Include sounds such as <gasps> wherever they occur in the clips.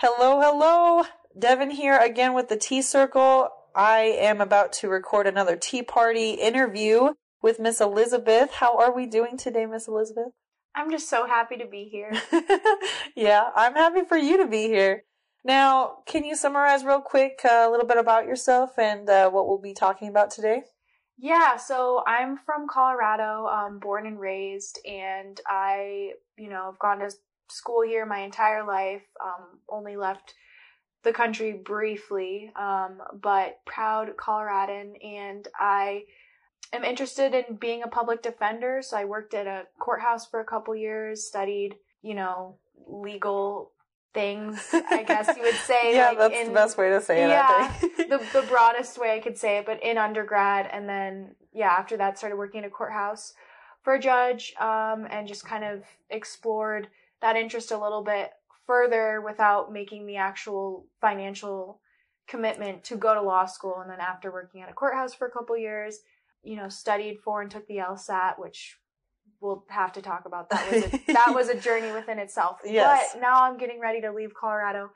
Hello, hello. Devyn here again with the Tea Circle. I am about to record another tea party interview with Miss Elizabeth. How are we doing today, Miss Elizabeth? I'm just so happy to be here. <laughs> yeah, I'm happy for you to be here. Now, can you summarize real quick uh, a little bit about yourself and uh, what we'll be talking about today? Yeah, so I'm from Colorado, um, born and raised, and I, you know, have gone to school here my entire life. Um, only left the country briefly, um, but proud Coloradan, and I am interested in being a public defender. So I worked at a courthouse for a couple years, studied, you know, legal things, I guess you would say. <laughs> yeah, like that's in, the best way to say it. yeah, the the broadest way I could say it, but in undergrad, and then yeah, after that, started working at a courthouse for a judge, um, and just kind of explored that interest a little bit further without making the actual financial commitment to go to law school. And then after working at a courthouse for a couple years, you know, studied for and took the LSAT, which we'll have to talk about. That was a, <laughs> that was a journey within itself. Yes. But now I'm getting ready to leave Colorado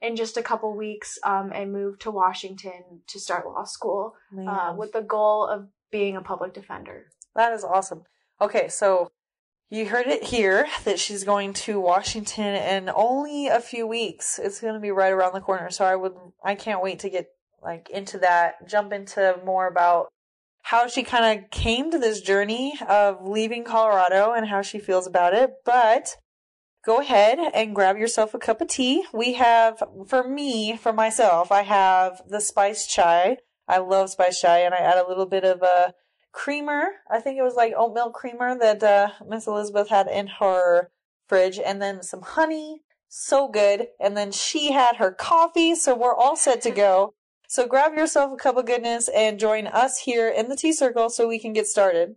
in just a couple weeks um, and move to Washington to start law school uh, with the goal of being a public defender. That is awesome. Okay, so you heard it here that she's going to Washington in only a few weeks. It's going to be right around the corner. So I would, I can't wait to get like into that, jump into more about how she kind of came to this journey of leaving Colorado and how she feels about it. But go ahead and grab yourself a cup of tea. We have, for me, for myself, I have the spice chai. I love spice chai and I add a little bit of a creamer. I think it was like oat milk creamer that uh, Miss Elizabeth had in her fridge, and then some honey. So good. And then she had her coffee, so we're all set to go. <laughs> So grab yourself a cup of goodness and join us here in the tea circle so we can get started.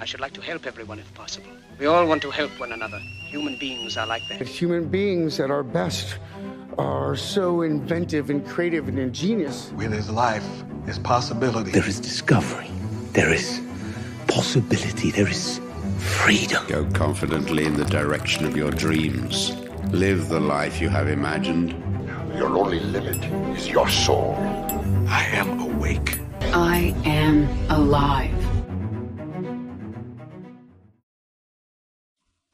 I should like to help everyone if possible. We all want to help one another. Human beings are like that. But human beings at our best are so inventive and creative and ingenious. With his life is possibility. There is discovery. There is possibility. There is freedom. Go confidently in the direction of your dreams. Live the life you have imagined. Your only limit is your soul. I am awake. I am alive.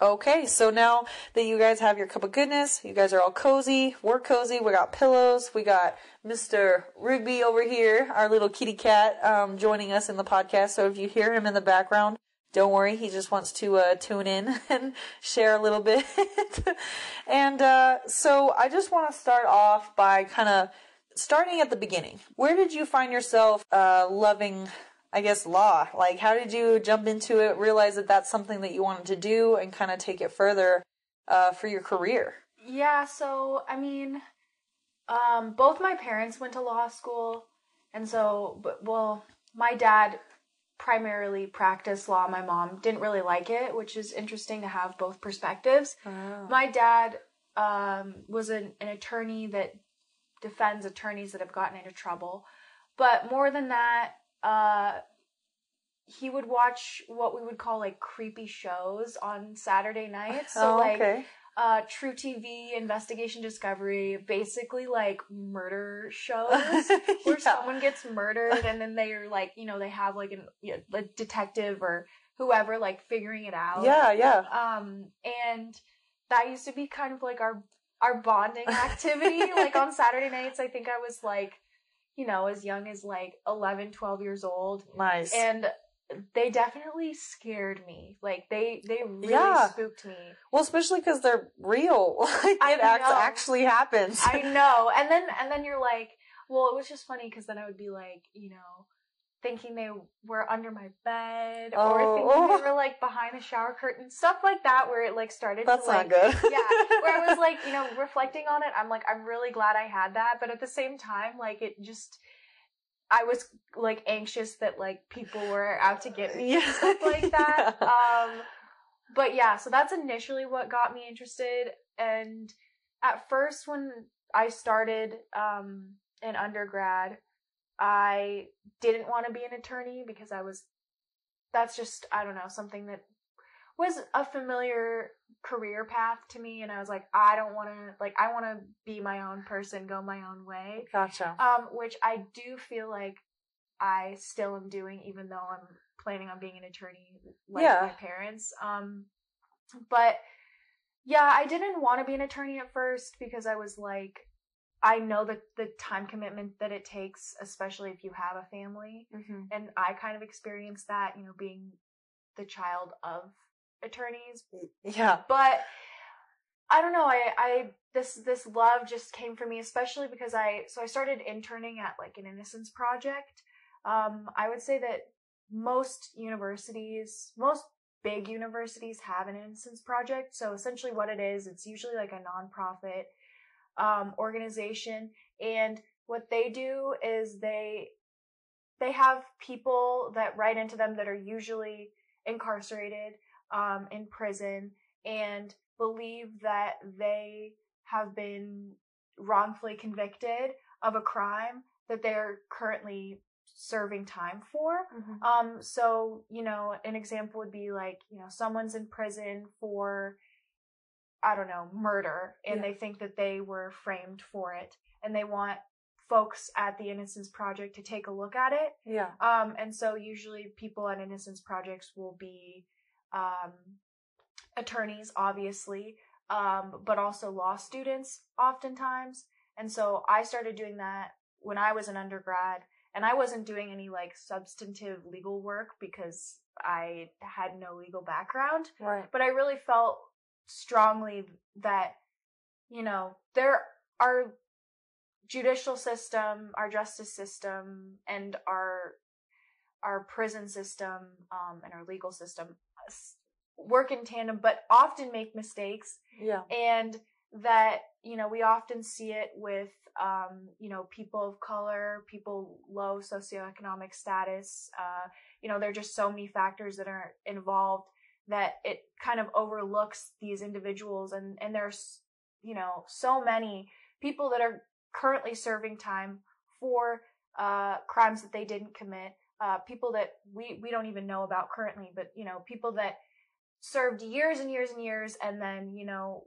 Okay, so now that you guys have your cup of goodness, you guys are all cozy, we're cozy, we got pillows, we got Mr. Rigby over here, our little kitty cat, um, joining us in the podcast. So if you hear him in the background, don't worry, he just wants to uh, tune in <laughs> and share a little bit. <laughs> and uh, so I just want to start off by kind of starting at the beginning. Where did you find yourself uh, loving I guess law. Like, how did you jump into it, realize that that's something that you wanted to do, and kind of take it further uh, for your career? Yeah, so I mean, um, both my parents went to law school, and so, but, well, my dad primarily practiced law. My mom didn't really like it, which is interesting to have both perspectives. My dad um, was an, an attorney that defends attorneys that have gotten into trouble, but more than that, uh, he would watch what we would call like creepy shows on Saturday nights. So oh, like okay. uh truTV, Investigation Discovery, basically like murder shows <laughs> where Yeah. someone gets murdered and then they're like, you know, they have like an you know, a detective or whoever like figuring it out. Yeah, yeah. Um and that used to be kind of like our our bonding activity <laughs> like on Saturday nights. I think I was like you know, as young as like 11, 12 years old. Nice. And they definitely scared me. Like they they really Yeah. spooked me. well, especially because they're real. <laughs> like, I it act- actually happens. I <laughs> know. And then and then you're like, well, it was just funny because then I would be like, you know, thinking they were under my bed or Oh. thinking they were like behind the shower curtain, stuff like that, where it like started That's to like not good. <laughs> yeah, where I was <laughs> like, you know, reflecting on it, I'm like, I'm really glad I had that, but at the same time, like it just. I was like anxious that like people were out to get me and Yeah. stuff <laughs> like that. Yeah. Um, but yeah, so that's initially what got me interested. And at first, when I started um, in undergrad, I didn't want to be an attorney because I was. That's just I don't know something that was a familiar career path to me and I was like I don't want to like I want to be my own person, go my own way. Gotcha. Um which I do feel like I still am doing even though I'm planning on being an attorney like Yeah. my parents. Um but yeah, I didn't want to be an attorney at first because I was like I know that the time commitment that it takes, especially if you have a family. Mm-hmm. And I kind of experienced that, you know, being the child of attorneys. Yeah. But I don't know, I I this this love just came for me, especially because I so I started interning at like an innocence project. Um, I would say that most universities, most big universities have an innocence project. So essentially what it is, it's usually like a nonprofit um, organization. And what they do is they they have people that write into them that are usually incarcerated um, in prison and believe that they have been wrongfully convicted of a crime that they're currently serving time for. Mm-hmm. Um, so, you know, an example would be like, you know, someone's in prison for, I don't know, murder, and Yeah. they think that they were framed for it, and they want folks at the Innocence Project to take a look at it. Yeah. Um, and so usually people at Innocence Projects will be, um, attorneys, obviously, um, but also law students oftentimes. And so I started doing that when I was an undergrad and I wasn't doing any like substantive legal work because I had no legal background, Right. but I really felt strongly that, you know, there our judicial system, our justice system, and our our prison system um, and our legal system work in tandem, but often make mistakes Yeah. and that you know we often see it with um, you know people of color people low socioeconomic status uh, you know there are just so many factors that are involved that it kind of overlooks these individuals and and there's you know so many people that are currently serving time for uh, crimes that they didn't commit uh, people that we we don't even know about currently but you know people that served years and years and years and then you know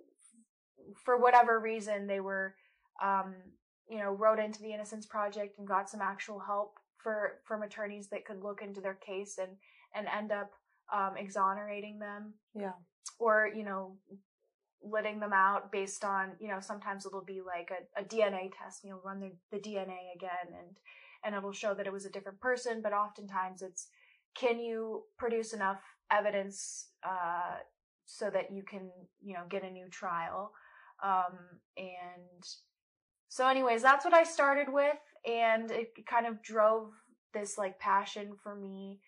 for whatever reason they were um you know wrote into the innocence project and got some actual help for from attorneys that could look into their case and and end up um exonerating them Yeah. or you know letting them out based on you know sometimes it'll be like a, a dna test you know, run the, the dna again and and it'll show that it was a different person but oftentimes it's can you produce enough evidence uh so that you can you know get a new trial um and so anyways that's what i started with and it kind of drove this like passion for me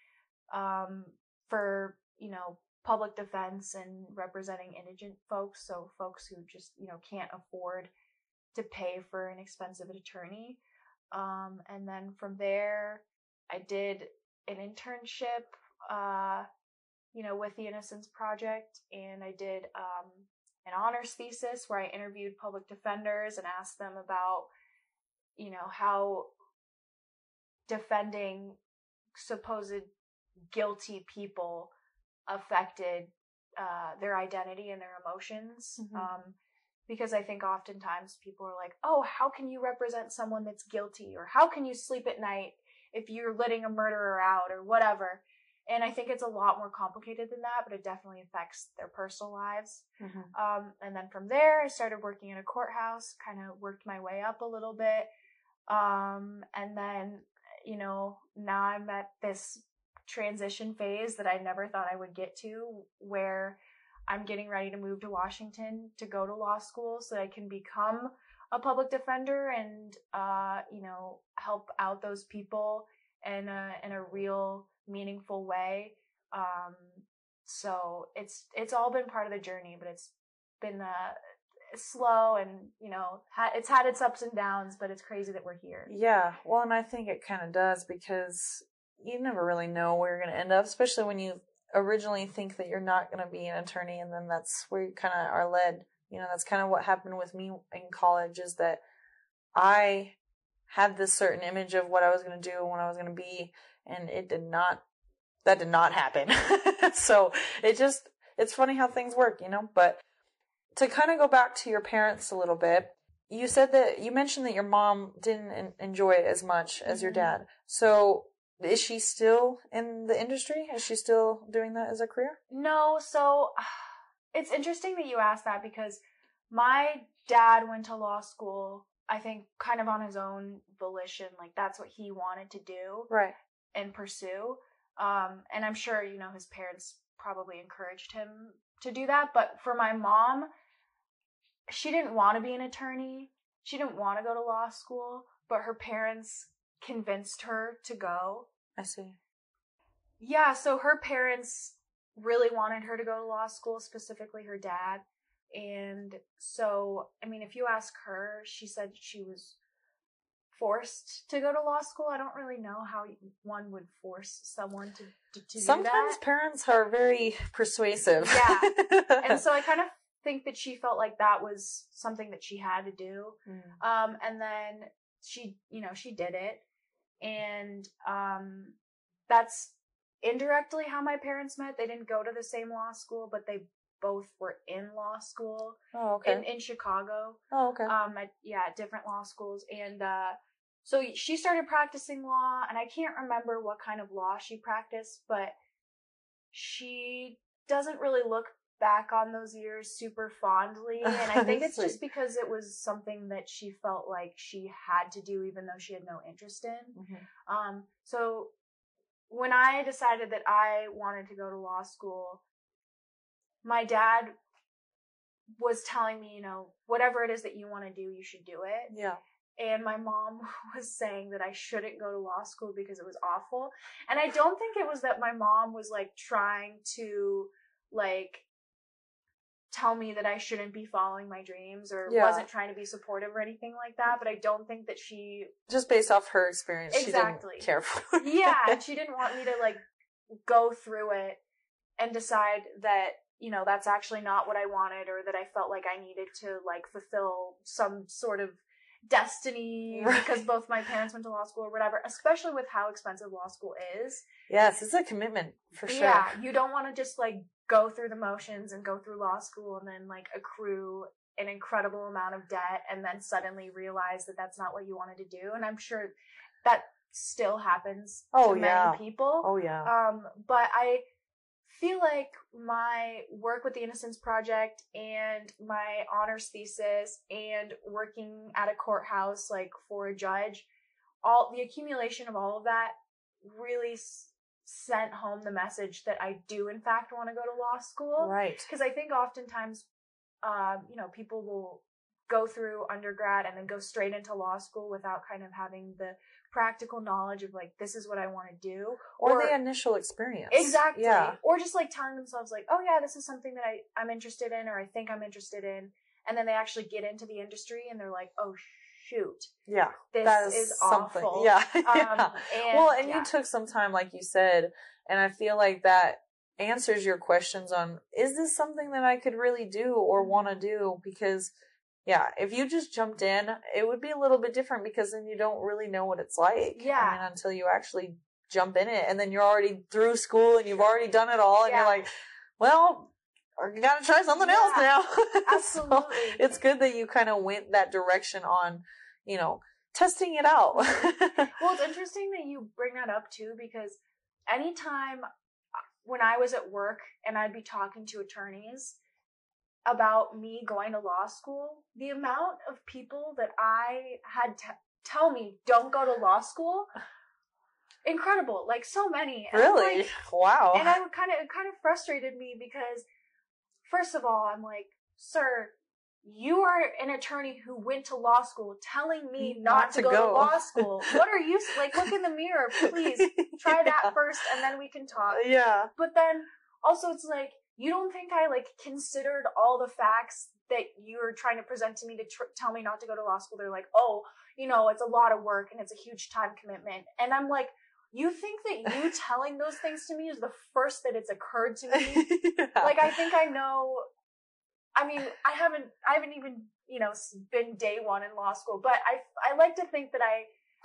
um for you know public defense and representing indigent folks so folks who just you know can't afford to pay for an expensive attorney. Um and then from there i did an internship uh you know with the innocence project and i did um an honors thesis where i interviewed public defenders and asked them about you know how defending supposed guilty people affected uh, their identity and their emotions. Mhm. Um, because I think oftentimes people are like, oh, how can you represent someone that's guilty? Or how can you sleep at night if you're letting a murderer out or whatever? And I think it's a lot more complicated than that, but it definitely affects their personal lives. Mhm. Um, and then from there, I started working in a courthouse, kind of worked my way up a little bit. Um, and then, you know, now I'm at this transition phase that I never thought I would get to where I'm getting ready to move to Washington to go to law school so I can become a public defender and, uh, you know, help out those people in a, in a real meaningful way. Um, so it's, it's all been part of the journey, but it's been, uh, slow and, you know, ha- it's had its ups and downs, but it's crazy that we're here. Yeah, well, and I think it kind of does because you never really know where you're going to end up, especially when you originally think that you're not going to be an attorney, and then that's where you kind of are led. You know, that's kind of what happened with me in college is that I had this certain image of what I was going to do and what I was going to be, and it did not, that did not happen. <laughs> so it just, it's funny how things work, you know. But to kind of go back to your parents a little bit, you said that you mentioned that your mom didn't enjoy it as much as your Mhm. dad. So is she still in the industry? Is she still doing that as a career? No, so <sighs> it's interesting that you asked that because my dad went to law school, I think kind of on his own volition. Like that's what he wanted to do Right. and pursue. Um, and I'm sure, you know, his parents probably encouraged him to do that. But for my mom, she didn't want to be an attorney. She didn't want to go to law school, but her parents convinced her to go. I see. Yeah, so her parents really wanted her to go to law school, specifically her dad. And so, I mean, if you ask her, she said she was forced to go to law school. I don't really know how one would force someone to, to, to do Sometimes parents are very persuasive. Yeah. <laughs> and so I kind of think that she felt like that was something that she had to do. Mm. Um, and then she, you know, she did it. And um, that's indirectly how my parents met. They didn't go to the same law school, but they both were in law school oh, okay. in, in Chicago. oh, okay. Um, at, yeah, at different law schools. And uh, so she started practicing law, and I can't remember what kind of law she practiced, but she doesn't really look back on those years super fondly. <laughs> And I think it's just because it was something that she felt like she had to do, even though she had no interest in. Mhm. Um, so when I decided that I wanted to go to law school, my dad was telling me, you know, whatever it is that you want to do, you should do it. Yeah. And my mom <laughs> was saying that I shouldn't go to law school because it was awful. And I don't think it was that my mom was like trying to like tell me that I shouldn't be following my dreams or Yeah. wasn't trying to be supportive or anything like that, but I don't think that she Just based off her experience, Exactly. she didn't care for <laughs> it. yeah, and she didn't want me to like go through it and decide that you know that's actually not what I wanted or that I felt like I needed to like fulfill some sort of destiny Right. <laughs> because both my parents went to law school or whatever, especially with how expensive law school is. Yes, it's a commitment for sure. Yeah, you don't want to just like go through the motions and go through law school and then like accrue an incredible amount of debt and then suddenly realize that that's not what you wanted to do. And I'm sure that still happens Oh, to yeah. many people. Oh yeah. Um, but I feel like my work with the Innocence Project and my honors thesis and working at a courthouse, like for a judge, all the accumulation of all of that really s- sent home the message that I do, in fact, want to go to law school. right. Because I think oftentimes, um, you know, people will go through undergrad and then go straight into law school without kind of having the practical knowledge of like this is what I want to do Or, the initial experience. Exactly. Yeah. Or just like telling themselves like, oh yeah, this is something that I, I'm interested in or I think I'm interested in. And then they actually get into the industry and they're like, oh shoot, Yeah. this that is, something. awful. Yeah. Um, <laughs> yeah. and, well, and yeah. you took some time, like you said, and I feel like that answers your questions on is this something that I could really do or Mm-hmm. want to do? Because, yeah, if you just jumped in, it would be a little bit different because then you don't really know what it's like. Yeah. I mean, until you actually jump in it, and then you're already through school and you've already done it all, and Yeah. you're like, well. I gotta try something else Yeah, now. <laughs> so absolutely. it's good that you kind of went that direction on, you know, testing it out. <laughs> well, it's interesting that you bring that up too because anytime uh, when I was at work and I'd be talking to attorneys about me going to law school, the amount of people that I had to tell me don't go to law school, incredible. Like so many. And really? like- wow. and I would kind of it kind of frustrated me because first of all, I'm like, sir, you are an attorney who went to law school telling me not, Not to, go, go. to law school. <laughs> what are you like look in the mirror, please. Try that <laughs> first and then we can talk. Yeah. But then also it's like you don't think I like considered all the facts that you're trying to present to me to tr- tell me not to go to law school. They're like, "Oh, you know, it's a lot of work and it's a huge time commitment." And I'm like, "You think that you <laughs> telling those things to me is the first that it's occurred to me?" Yeah. <laughs> like I think I know. I mean, I haven't, I haven't even, you know, been day one in law school, but I, I like to think that I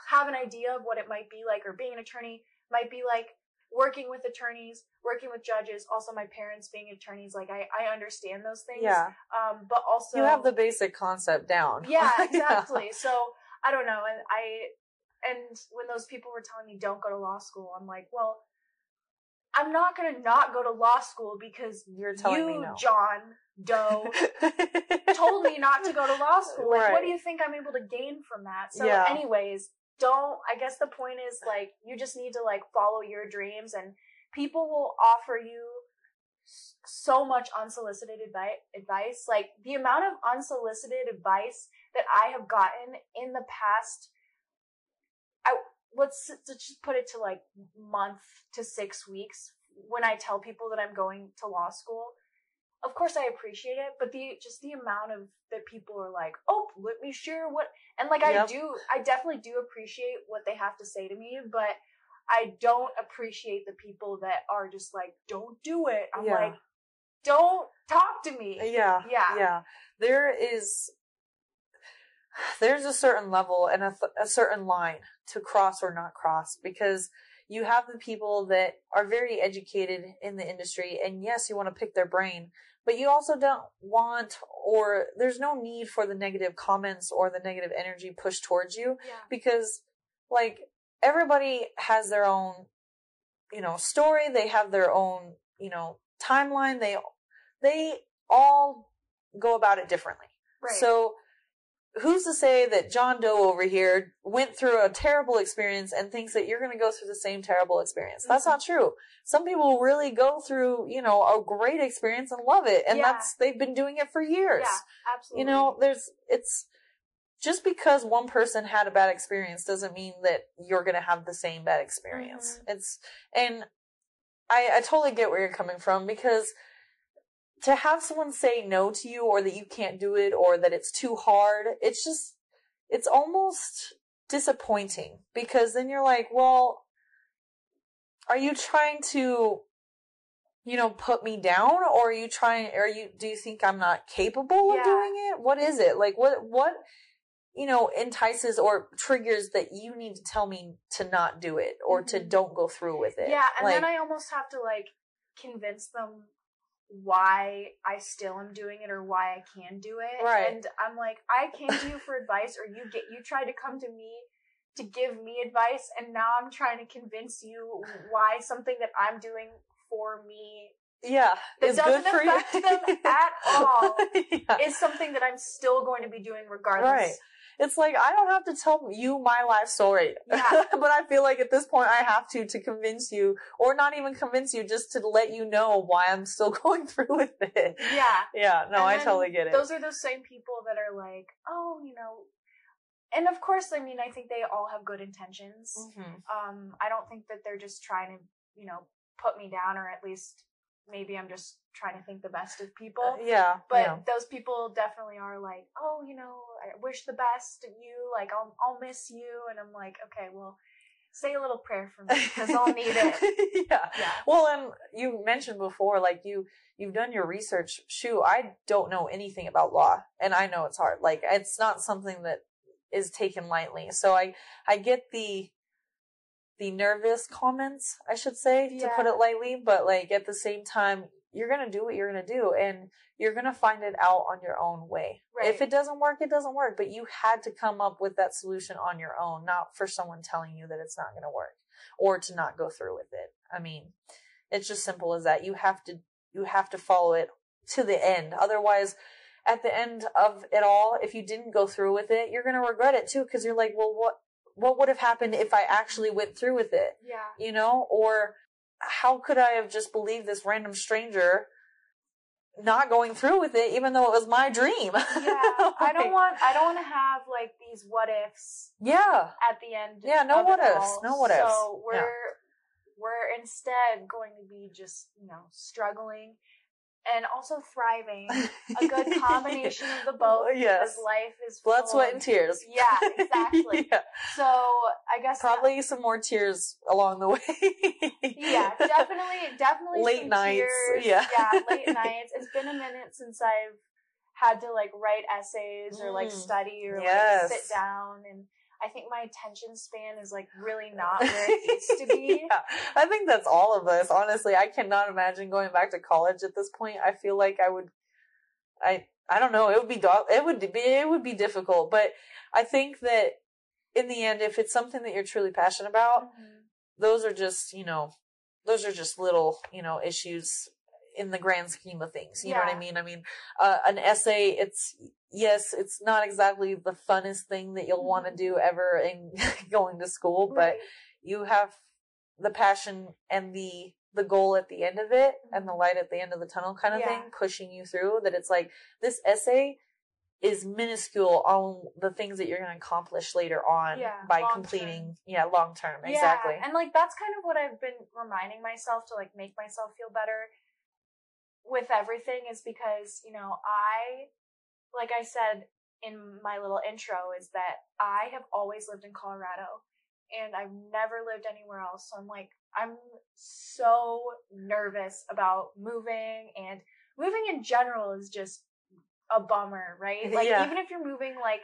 have an idea of what it might be like, or being an attorney might be like. working with attorneys, working with judges, also my parents being attorneys, like I, I understand those things. Yeah. Um, but also you have the basic concept down. yeah, <laughs> exactly. So I don't know, and I and when those people were telling me don't go to law school, I'm like, well, I'm not gonna not go to law school because You're telling you, me no. John Doe, <laughs> told me not to go to law school. Like, what do you think I'm able to gain from that? So, Yeah. anyways, don't. I guess the point is like you just need to like follow your dreams, and people will offer you so much unsolicited advice. Advice, like the amount of unsolicited advice that I have gotten in the past. Let's, let's just put it to like month to six weeks when I tell people that I'm going to law school of course I appreciate it, but the just the amount of that people are like, oh, let me share what, and like I do, I definitely do appreciate what they have to say to me, but I don't appreciate the people that are just like, don't do it. I'm Yeah. like, don't talk to me. Yeah. Yeah. Yeah. There is there's a certain level and a, th- a certain line to cross or not cross because you have the people that are very educated in the industry and yes, you want to pick their brain, but you also don't want or there's no need for the negative comments or the negative energy pushed towards you Yeah. because like everybody has their own you know story they have their own you know timeline they they all go about it differently Right. so who's to say that john doe over here went through a terrible experience and thinks that you're going to go through the same terrible experience that's Mm-hmm. not true some people really go through you know a great experience and love it and Yeah. that's they've been doing it for years yeah, absolutely. you know there's it's just because one person had a bad experience doesn't mean that you're going to have the same bad experience Mm-hmm. it's and I, I totally get where you're coming from because to have someone say no to you or that you can't do it or that it's too hard it's just it's almost disappointing because then you're like well are you trying to you know put me down or are you trying are you do you think i'm not capable Yeah. of doing it what is it like what what you know entices or triggers that you need to tell me to not do it or to Mhm. don't go through with it Yeah, and like, then I almost have to like convince them why I still am doing it or why I can do it. Right. And I'm like, I came to you for advice or you get you tried to come to me to give me advice and now I'm trying to convince you why something that I'm doing for me yeah that doesn't good for affect them at <laughs> all yeah. is something that I'm still going to be doing regardless. Right. It's like I don't have to tell you my life story. Yeah. <laughs> but I feel like at this point I have to to convince you or not even convince you just to let you know why I'm still <laughs> going through with it. Yeah. Yeah, no, And I totally get it. Those are those same people that are like, oh, you know, and of course, I mean, I think they all have good intentions. Mhm. Um, I don't think that they're just trying to, you know, put me down, or at least maybe I'm just trying to think the best of people. Uh, yeah, But yeah. those people definitely are like, oh, you know, I wish the best of you. Like, I'll, I'll miss you. And I'm like, okay, well, say a little prayer for me because I'll need it. <laughs> yeah. Yeah. Well, and you mentioned before, like you you've done your research. Shoo, I don't know anything about law, and I know it's hard. Like it's not something that is taken lightly. So I I get the the nervous comments, I should say, to put it lightly. But like at the same time, you're gonna do what you're gonna do, and you're gonna find it out on your own way. If it doesn't work, it doesn't work. But you had to come up with that solution on your own, not for someone telling you that it's not gonna work or to not go through with it. I mean, it's just simple as that. You have to you have to follow it to the end. Otherwise, at the end of it all, if you didn't go through with it, you're gonna regret it too because you're like, well, what what would have happened if I actually went through with it? Yeah. You know, or how could I have just believed this random stranger not going through with it, even though it was my dream? Yeah. <laughs> I don't want, I don't want to have like these what ifs Yeah, at the end. Yeah, no what ifs, all. no what ifs. So we're Yeah. we're instead going to be just you know struggling and also thriving. A good <laughs> combination of the both. Yes. Life is blood, sweat, of- and tears. <laughs> Yeah, exactly. <laughs> yeah. So I guess that- Probably some more tears along the way. yeah, definitely, definitely Late nights, tears. yeah. late nights. It's been a minute since I've had to like write essays or like Mm, study or yes. like sit down and I think my attention span is like really <laughs> not where it used to be. <laughs> yeah, I think that's all of us. Honestly, I cannot imagine going back to college at this point. I feel like I would, I, I don't know. It would be, it would be, it would be difficult. But I think that in the end, if it's something that you're truly passionate about, Mhm. those are just, you know, those are just little, you know, issues in the grand scheme of things. You know what I mean? I mean, uh, an essay, it's, yes, it's not exactly the funnest thing that you'll want to do ever in <laughs> going to school, but you have the passion and the, the goal at the end of it and the light at the end of the tunnel kind of Yeah. thing pushing you through that it's like this essay is minuscule on the things that you're going to accomplish later on Yeah, by completing yeah long term exactly and like that's kind of what I've been reminding myself to like make myself feel better with everything is because, you know, I like I said in my little intro is that I have always lived in Colorado and I've never lived anywhere else. So I'm like I'm so nervous about moving and moving in general is just a bummer, right? Like Yeah. even if you're moving like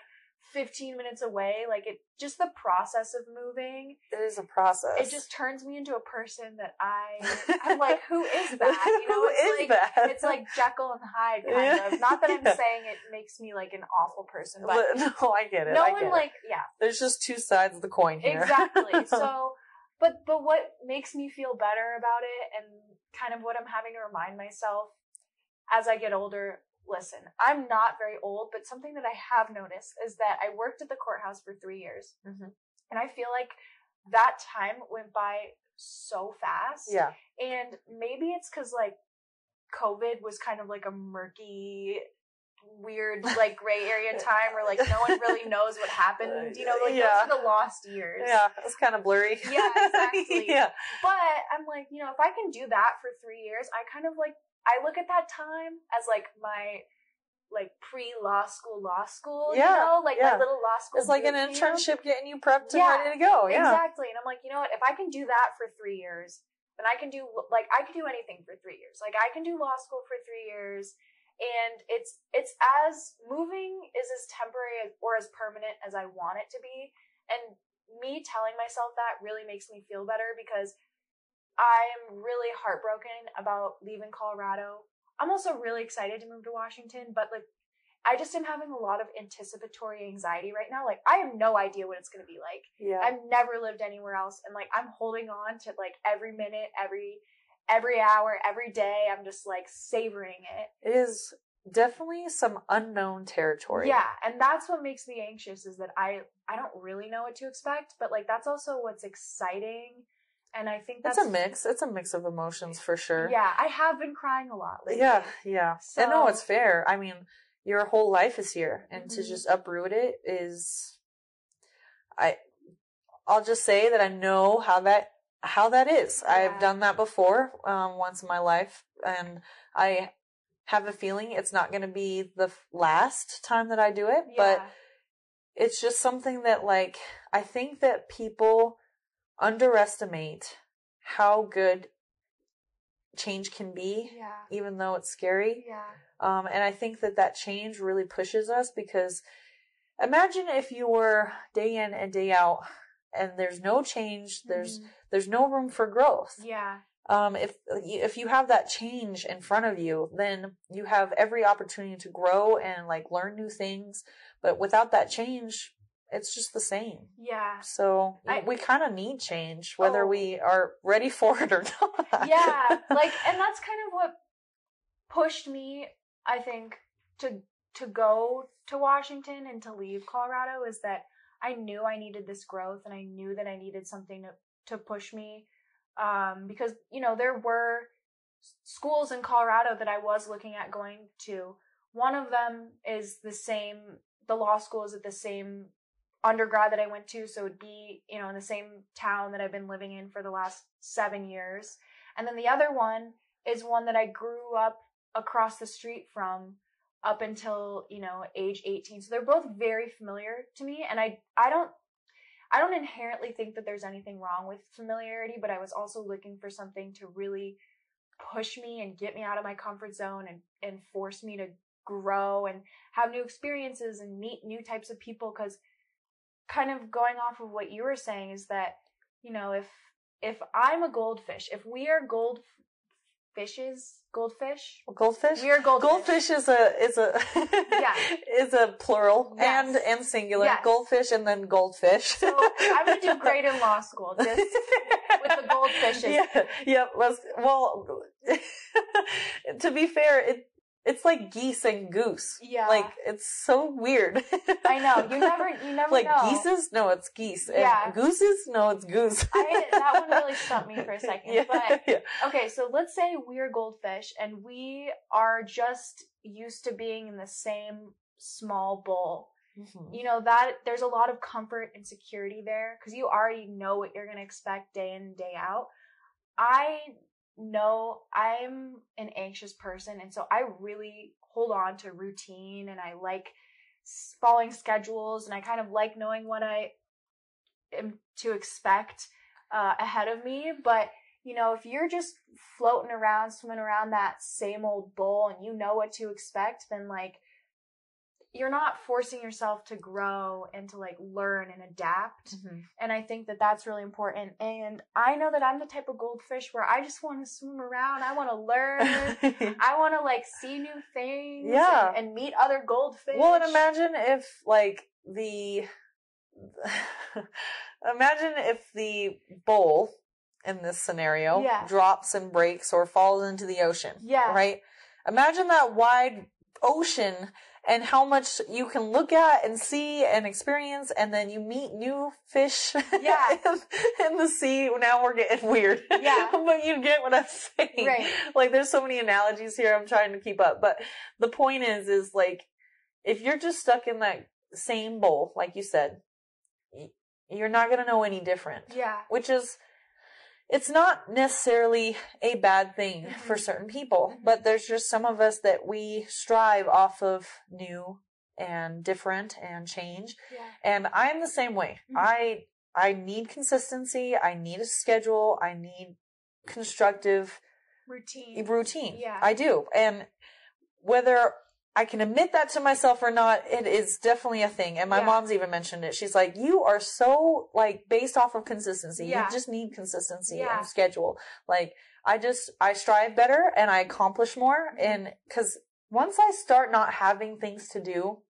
15 minutes away, like it just the process of moving, it is a process it just turns me into a person that I I'm <laughs> like, who is that? <laughs> You know, Who it's is like that? it's like Jekyll and Hyde <laughs> kind Yeah. of. Not that I'm Yeah. saying it makes me like an awful person, but no i get it no I one get it. like yeah, there's just two sides of the coin here Exactly. So, but but what makes me feel better about it, and kind of what I'm having to remind myself as I get older. Listen, I'm not very old, but something that I have noticed is that I worked at the courthouse for three years, Mhm. and I feel like that time went by so fast. yeah And maybe it's because like COVID was kind of like a murky, weird, like gray area <laughs> time where like no one really knows what happened. You know, like Yeah. those are the lost years. yeah it's kind of blurry Yeah, exactly. <laughs> yeah But I'm like, you know, if I can do that for three years, I kind of like I look at that time as like my like pre law school law school. Yeah, You know, like yeah. my little law school. it's like an boot camp. internship getting you prepped and Yeah, ready to go yeah Exactly. And I'm like, you know what? If I can do that for three years, then I can do like I can do anything for three years. Like I can do law school for three years, and it's it's as moving is as temporary as, or as permanent as I want it to be. And me telling myself that really makes me feel better because I am really heartbroken about leaving Colorado. I'm also really excited to move to Washington, but like I just am having a lot of anticipatory anxiety right now. Like I have no idea what it's going to be like. yeah I've never lived anywhere else and like I'm holding on to like every minute, every every hour, every day. I'm just like savoring it. it is definitely some unknown territory Yeah, and that's what makes me anxious is that I I don't really know what to expect, but like that's also what's exciting. And I think that's it's a mix it's a mix of emotions for sure Yeah, I have been crying a lot lately. Yeah, yeah. and no, it's fair. I mean, your whole life is here, and to Mhm. just uproot it is, I, I'll just say that I know how that how that is. I've done that before, um, once in my life, and I have a feeling it's not going to be the last time that I do it, but it's just something that like I think that people underestimate how good change can be, Yeah. even though it's scary. Yeah. Um, and I think that that change really pushes us because imagine if you were day in and day out and there's no change, there's Mhm. there's no room for growth. Yeah. Um, if if you have that change in front of you, then you have every opportunity to grow and like learn new things. But without that change, it's just the same. Yeah. So I- we kind of need change, whether Oh. we are ready for it or <laughs> not. yeah like <laughs> and that's kind of what pushed me i think to to go to washington and to leave colorado is that i knew i needed this growth and i knew that i needed something to to push me um because you know there were schools in colorado that i was looking at going to one of them is the same the law school is at the same undergrad that I went to, so it'd be, you know, in the same town that I've been living in for the last seven years. And then the other one is one that I grew up across the street from up until, you know, age 18. So they're both very familiar to me. And I, I don't, I don't inherently think that there's anything wrong with familiarity, but I was also looking for something to really push me and get me out of my comfort zone and, and force me to grow and have new experiences and meet new types of people. Cause kind of going off of what you were saying is that you know if if I'm a goldfish, if we are gold fishes, goldfish, Goldfish. we are goldfish. Goldfish is a is a Yeah. <laughs> is a plural Yes. and and singular. Yes. Goldfish and then goldfish. So I'm gonna do great in law school, just with the <laughs> goldfishes. Yeah, yep. Let's, well, <laughs> to be fair, it it's like geese and goose. Yeah. like it's so weird. I know. You <laughs> never you never like know. geeses? No, it's geese. And Yeah. gooses? No, it's goose. I, that one really <laughs> stumped me for a second. <laughs> yeah, But yeah. okay, so let's say we're goldfish and we are just used to being in the same small bowl. Mhm. You know that there's a lot of comfort and security there because you already know what you're gonna expect day in and day out. I know I'm an anxious person, and so I really hold on to routine and I like following schedules and I kind of like knowing what I am to expect uh, ahead of me. But you know, if you're just floating around, swimming around that same old bowl and you know what to expect, then like you're not forcing yourself to grow and to like learn and adapt. Mhm. And I think that that's really important. And I know that I'm the type of goldfish where I just want to swim around. I want to learn. <laughs> I want to like see new things. Yeah. And, and meet other goldfish. Well, and imagine if like the <laughs> imagine if the bowl in this scenario Yeah. drops and breaks or falls into the ocean. Yeah. Right? Imagine that wide ocean and how much you can look at and see and experience and then you meet new fish <laughs> Yeah. in, in the sea. Now we're getting weird. Yeah. <laughs> but you get what I'm saying. Right. Like there's so many analogies here I'm trying to keep up. But the point is is like if you're just stuck in that same bowl, like you said, you're not going to know any different. Yeah. Which is, it's not necessarily a bad thing Mm-hmm. for certain people, but there's just some of us that we strive off of new and different and change. Yeah. And I'm the same way. Mhm. I, I need consistency. I need a schedule. I need constructive Routine. routine. Yeah. I do. And whether I can admit that to myself or not, it is definitely a thing. And my Yeah. mom's even mentioned it. She's like, you are so like based off of consistency. Yeah. You just need consistency Yeah. and schedule. Like I just, I strive better and I accomplish more. And cause once I start not having things to do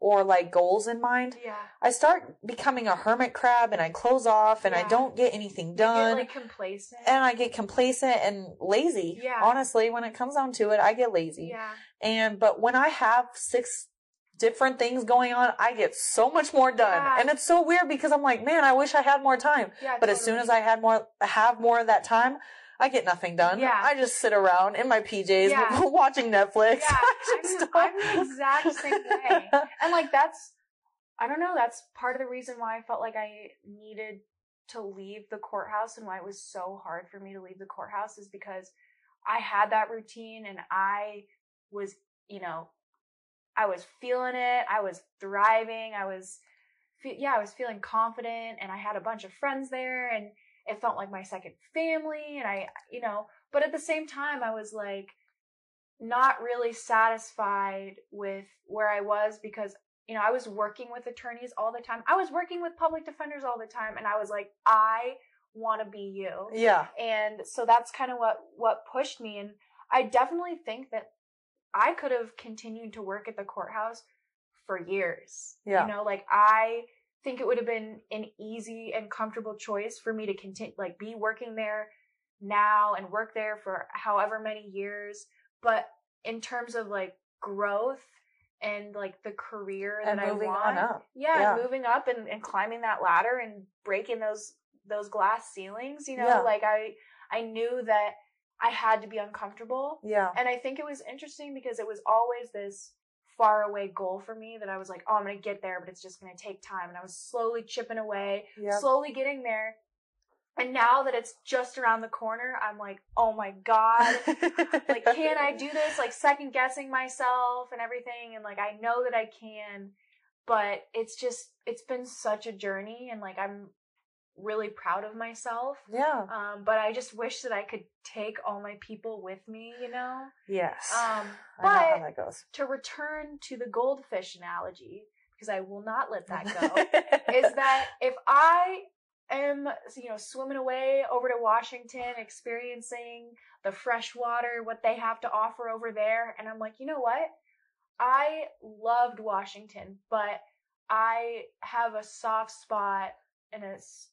or like goals in mind, Yeah. I start becoming a hermit crab and I close off and I don't get anything done get like complacent. and I get complacent and lazy. Yeah. Honestly, when it comes down to it, I get lazy. yeah. And but when I have six different things going on, I get so much more done. Yeah. And it's so weird because I'm like, man, I wish I had more time. Yeah. But as soon as I had more have more of that time, I get nothing done. Yeah. I just sit around in my PJs Yeah. <laughs> watching Netflix. Yeah, <laughs> I just I'm, don't- I'm the exact same way. <laughs> And like that's I don't know, that's part of the reason why I felt like I needed to leave the courthouse and why it was so hard for me to leave the courthouse is because I had that routine and I was, you know, I was feeling it, I was thriving, I was fe- yeah, I was feeling confident and I had a bunch of friends there and it felt like my second family and I, you know, but at the same time I was like not really satisfied with where I was because you know I was working with attorneys all the time. I was working with public defenders all the time and I was like I want to be you. yeah. And so that's kind of what what pushed me and I definitely think that I could have continued to work at the courthouse for years. Yeah. You know, like I think it would have been an easy and comfortable choice for me to continue like be working there now and work there for however many years. But in terms of like growth and like the career And that I on want, yeah, Yeah. moving up and, and climbing that ladder and breaking those those glass ceilings, you know, Yeah. like I I knew that I had to be uncomfortable. Yeah. And I think it was interesting because it was always this far away goal for me that I was like, oh, I'm going to get there, but it's just going to take time. And I was slowly chipping away, Yeah. slowly getting there. And now that it's just around the corner, I'm like, oh my God, <laughs> like, can I do this? Like, second guessing myself and everything. And like, I know that I can, but it's just, it's been such a journey. And like, I'm really proud of myself. Yeah. Um, but I just wish that I could take all my people with me, you know? Yes. Um, I know how but that goes. to return to the goldfish analogy, because because I will not let that go, <laughs> is that if I am, you know, swimming away over to Washington, experiencing the fresh water, what they have to offer over there, and I'm like, you know what? I loved Washington, but I have a soft spot and it's,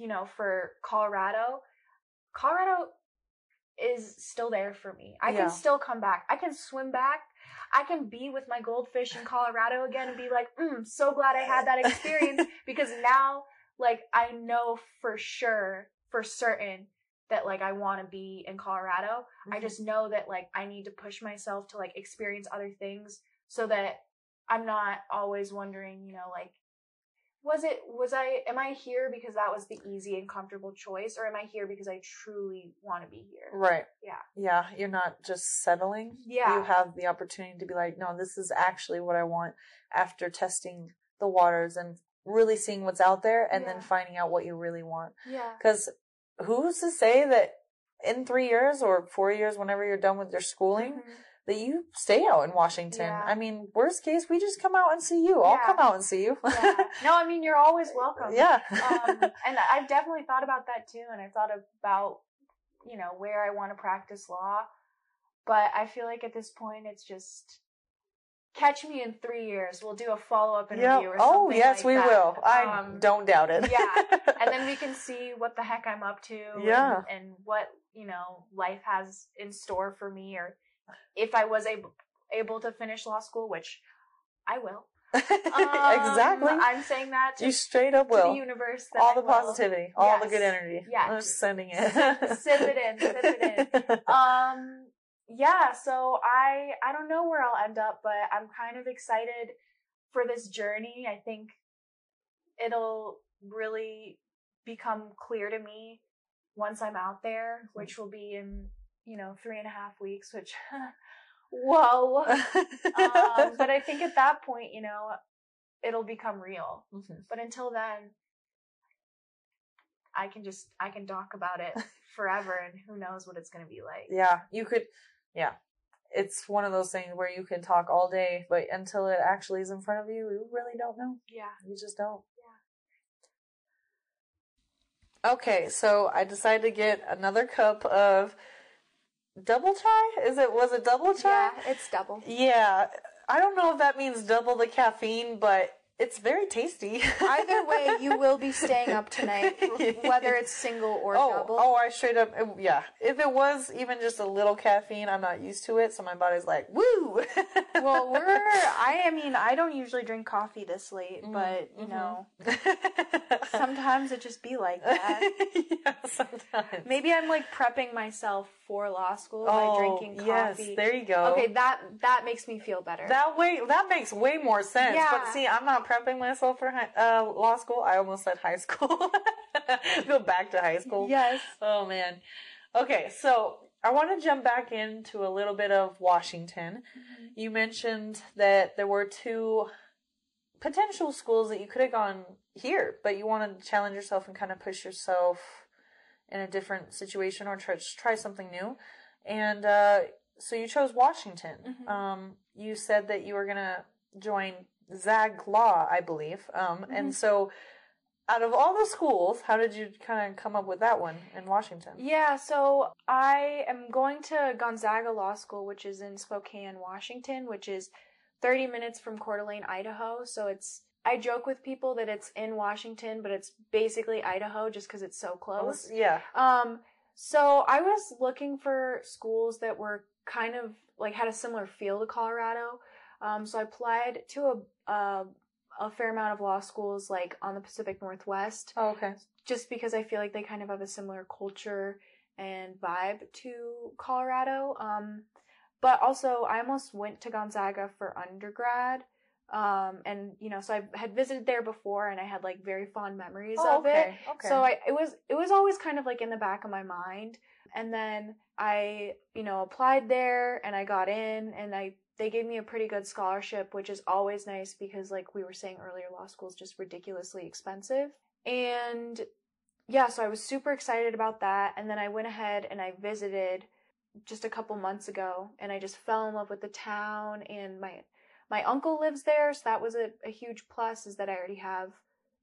you know, for Colorado. Colorado is still there for me. I Yeah. can still come back. I can swim back. I can be with my goldfish in Colorado again and be like, mm, so glad I had that experience <laughs> because now, like, I know for sure, for certain that like I want to be in Colorado. I Mhm. just know that like I need to push myself to like experience other things so that I'm not always wondering, you know, like was it was I am I here because that was the easy and comfortable choice or am I here because I truly want to be here? Right. Yeah. Yeah. You're not just settling. Yeah. You have the opportunity to be like, no, this is actually what I want after testing the waters and really seeing what's out there and then finding out what you really want. Yeah. Because who's to say that in three years or four years, whenever you're done with your schooling, Mhm. That you stay out in Washington? Yeah. I mean, worst case, we just come out and see you. I'll Yeah. come out and see you. yeah. <laughs> No, I mean you're always welcome. yeah. um, <laughs> and I've definitely thought about that too, and I thought about, you know, where I want to practice law. But I feel like at this point, it's just catch me in three years. We'll do a follow up interview Yep. Oh, yes, like we that. will. I Um, don't doubt it. yeah. and then we <laughs> can see what the heck I'm up to. Yeah. And, and what you know life has in store for me, or if I was able able to finish law school, which I will. <laughs> Um, exactly. I'm saying that to, you straight up will. the universe. That all the positivity, all the good energy. Yeah, I'm just sending it. Sip- sip it in, sip it <laughs> Um, yeah. So I I don't know where I'll end up, but I'm kind of excited for this journey. I think it'll really become clear to me once I'm out there, which will be in you know three and a half weeks. Which, <laughs> whoa. um, but <laughs> I think at that point, you know, it'll become real. Mhm. But until then, I can just I can talk about it <laughs> forever, and who knows what it's gonna be like. yeah, you could. Yeah, it's one of those things where you can talk all day, but until it actually is in front of you, you really don't know. Yeah. You just don't. Yeah. Okay, so I decided to get another cup of double chai. Is it was it double chai? Yeah, it's double. Yeah. I don't know if that means double the caffeine, but it's very tasty. <laughs> Either way, you will be staying up tonight, <laughs> whether it's single or oh, double. Oh, I straight up, yeah. If it was even just a little caffeine, I'm not used to it, so my body's like, woo! <laughs> well, we're I I mean, I don't usually drink coffee this late, Mm, but you mhm. know, sometimes it just be like that. yeah, sometimes. Maybe I'm like prepping myself for law school oh, by drinking coffee. yes, there you go. Okay, that that makes me feel better. That way, that makes way more sense. Yeah. But see, I'm not prepping myself for high, uh, law school. I almost said high school. <laughs> Go back to high school. yes. Oh man. Okay, so I want to jump back into a little bit of Washington. You mentioned that there were two potential schools that you could have gone here, but you wanted to challenge yourself and kind of push yourself in a different situation or try try something new. And uh, so you chose Washington. Mhm. Um, you said that you were gonna join Zag Law, I believe. Um, Mm-hmm. and so out of all the schools, how did you kind of come up with that one in Washington? Yeah, so I am going to Gonzaga Law School, which is in Spokane, Washington, which is 30 minutes from Coeur d'Alene, Idaho. So it's, I joke with people that it's in Washington, but it's basically Idaho just because it's so close. Yeah. Um, so I was looking for schools that were kind of like had a similar feel to Colorado. Um, so I applied to a, a a fair amount of law schools like on the Pacific Northwest Oh, okay. just because I feel like they kind of have a similar culture and vibe to Colorado. Um, but also, I almost went to Gonzaga for undergrad. Um, and you know, so I had visited there before, and I had like very fond memories Oh, of it. okay. Okay. So I it was it was always kind of like in the back of my mind. And then I, you know, applied there and I got in and I they gave me a pretty good scholarship, which is always nice because like we were saying earlier, law school is just ridiculously expensive. And yeah, so I was super excited about that. And then I went ahead and I visited just a couple months ago and I just fell in love with the town and my my uncle lives there, so that was a, a huge plus is that I already have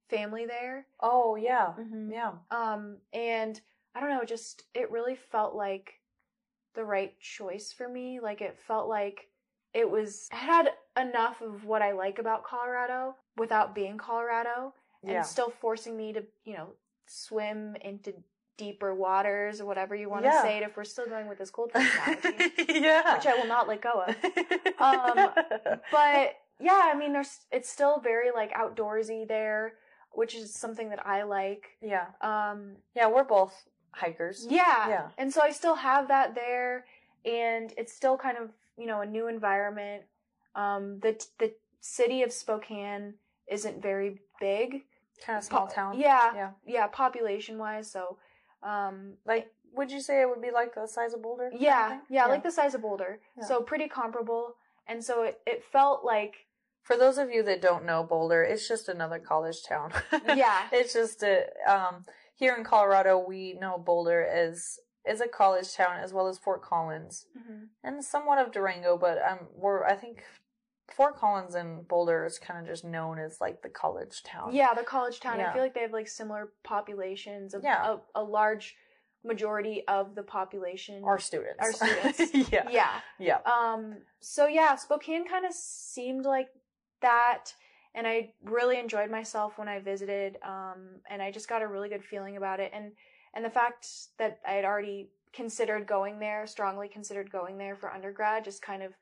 family there. Oh yeah, Mhm. yeah. Um, and I don't know, just it really felt like the right choice for me. Like it felt like it was it had enough of what I like about Colorado without being Colorado and Yeah. still forcing me to, you know, swim into deeper waters or whatever you want to say it if we're still going with this cold <laughs> analogy, yeah. which I will not let go of. <laughs> Um, but yeah, I mean, there's it's still very like outdoorsy there, which is something that I like. yeah, Um, yeah. We're both hikers. yeah. Yeah. And so I still have that there and it's still kind of, you know, a new environment. Um the the city of Spokane isn't very big. Kind of small Po- town. Yeah. yeah. Yeah, population wise, so um Like, would you say it would be like the size of Boulder? kind of yeah, yeah, like the size of Boulder. Yeah. So pretty comparable. And so it, it felt like For those of you that don't know Boulder, it's just another college town. <laughs> Yeah. it's just a um here in Colorado we know Boulder as is a college town as well as Fort Collins and somewhat of Durango, but um we're I think Fort Collins and Boulder is kind of just known as like the college town. Yeah, the college town. I feel like they have like similar populations of Yeah. a, a large majority of the population are students. Are students. <laughs> yeah. yeah. Yeah. Um, so yeah, Spokane kind of seemed like that, and I really enjoyed myself when I visited. Um, and I just got a really good feeling about it, and and the fact that I had already considered going there, strongly considered going there for undergrad, just kind of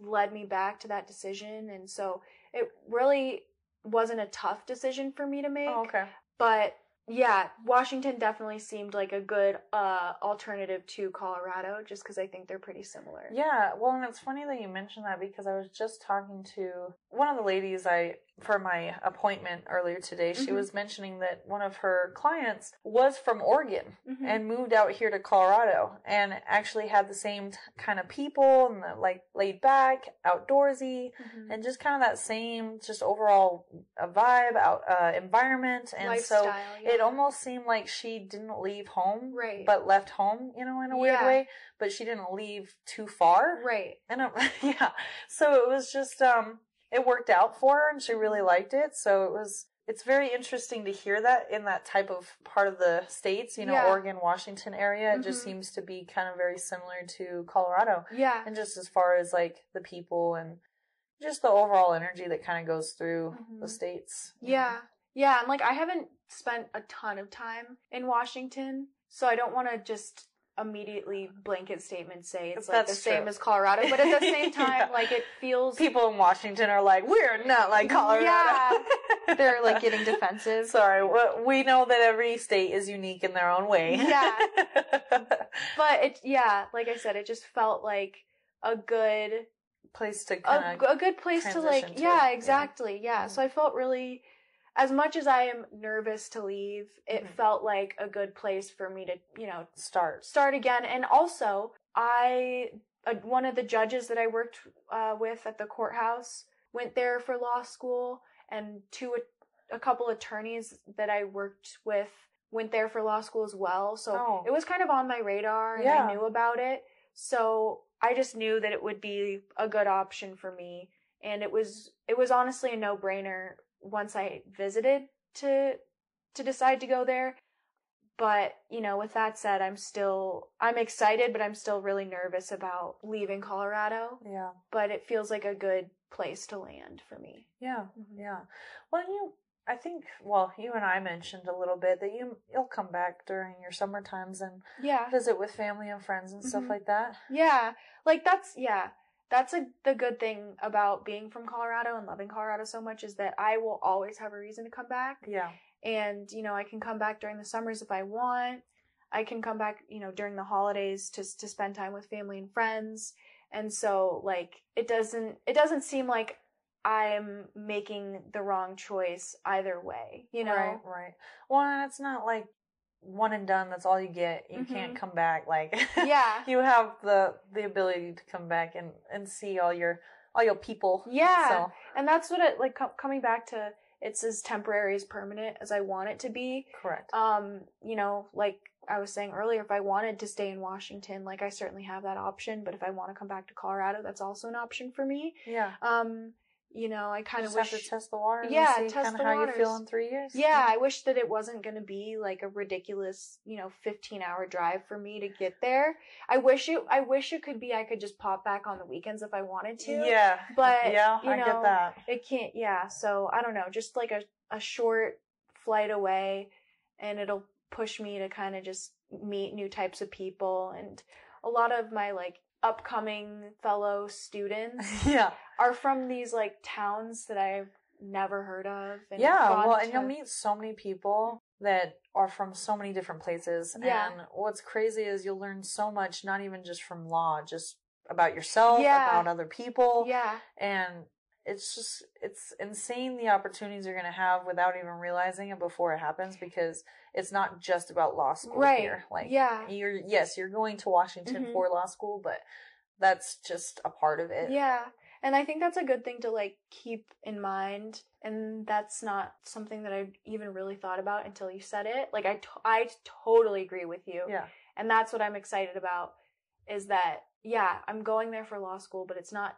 led me back to that decision, and so it really wasn't a tough decision for me to make. Oh, okay. But yeah, Washington definitely seemed like a good uh, alternative to Colorado, just because I think they're pretty similar. Yeah, well, and it's funny that you mentioned that because I was just talking to one of the ladies I for my appointment earlier today. She Mhm. was mentioning that one of her clients was from Oregon Mhm. and moved out here to Colorado and actually had the same t- kind of people and the, like laid back, outdoorsy, Mhm. and just kind of that same just overall uh, vibe, out uh, environment, and so Lifestyle, it almost seemed like she didn't leave home, Right. but left home, you know, in a weird Yeah. way. But she didn't leave too far, Right. and <laughs> yeah, so it was just um, it worked out for her, and she really liked it. So it was. It's very interesting to hear that in that type of part of the states, you know, Yeah. Oregon, Washington area. It just Mhm. seems to be kind of very similar to Colorado. Yeah. And just as far as like the people and just the overall energy that kind of goes through the Mhm. states. Yeah. Yeah. And like, I haven't spent a ton of time in Washington, so I don't want to just immediately blanket statement say it's like the same true. as Colorado, but at the same <laughs> time, Yeah. like, it feels. People in Washington are like, we're not like Colorado. Yeah. <laughs> They're like getting defensive. Sorry, we- we know that every state is unique in their own way. Yeah. <laughs> But it, yeah, like I said, it just felt like a good Place to a, a good place to like to, yeah yeah. exactly yeah. so i felt really as much as i am nervous to leave it Mhm. felt like a good place for me to you know start. start again and also i uh, one of the judges that i worked uh, with at the courthouse went there for law school and two a couple attorneys that i worked with went there for law school as well so Oh. it was kind of on my radar and Yeah. i knew about it so i just knew that it would be a good option for me and it was it was honestly a no-brainer once i visited to to decide to go there but you know with that said i'm still i'm excited but i'm still really nervous about leaving colorado Yeah. but it feels like a good place to land for me Yeah. Mhm. Yeah. Well, you, I think, well, you and I mentioned a little bit that you, you'll come back during your summer times and yeah visit with family and friends and stuff Mhm. like that. yeah like that's yeah that's a the good thing about being from colorado and loving colorado so much is that i will always have a reason to come back Yeah. and you know i can come back during the summers if i want i can come back you know during the holidays to to spend time with family and friends and so like it doesn't it doesn't seem like i'm making the wrong choice either way you know Right, right. Well, and it's not like one and done. That's all you get. You can't Mhm. come back. Like, Yeah. <laughs> you have the the ability to come back and and see all your all your people. yeah So and that's what it like co- coming back to it's as temporary as permanent as i want it to be correct. um you know like i was saying earlier if i wanted to stay in washington like i certainly have that option but if i want to come back to colorado that's also an option for me yeah. um you know, I kind of wish. have to test the waters. Yeah, and see test the how you feel waters. in three years. Yeah, I wish that it wasn't going to be like a ridiculous, you know, 15 hour drive for me to get there. I wish it I wish it could be I could just pop back on the weekends if I wanted to. Yeah, But yeah, you I know, get that. It can't yeah, so I don't know, just like a a short flight away and it'll push me to kind of just meet new types of people and a lot of my like upcoming fellow students <laughs> Yeah, are from these like towns that I've never heard of. And yeah. Well, and you'll meet so many people that are from so many different places. Yeah. And what's crazy is you'll learn so much, not even just from law, just about yourself, Yeah. about other people. Yeah, and it's just it's insane the opportunities you're going to have without even realizing it before it happens because it's not just about law school Right. here like Yeah. you're yes you're going to washington Mhm. for law school but that's just a part of it yeah. And I think that's a good thing to like keep in mind. And that's not something that I even really thought about until you said it. Like I, I totally agree with you. yeah And that's what I'm excited about is that, yeah, I'm going there for law school, but it's not,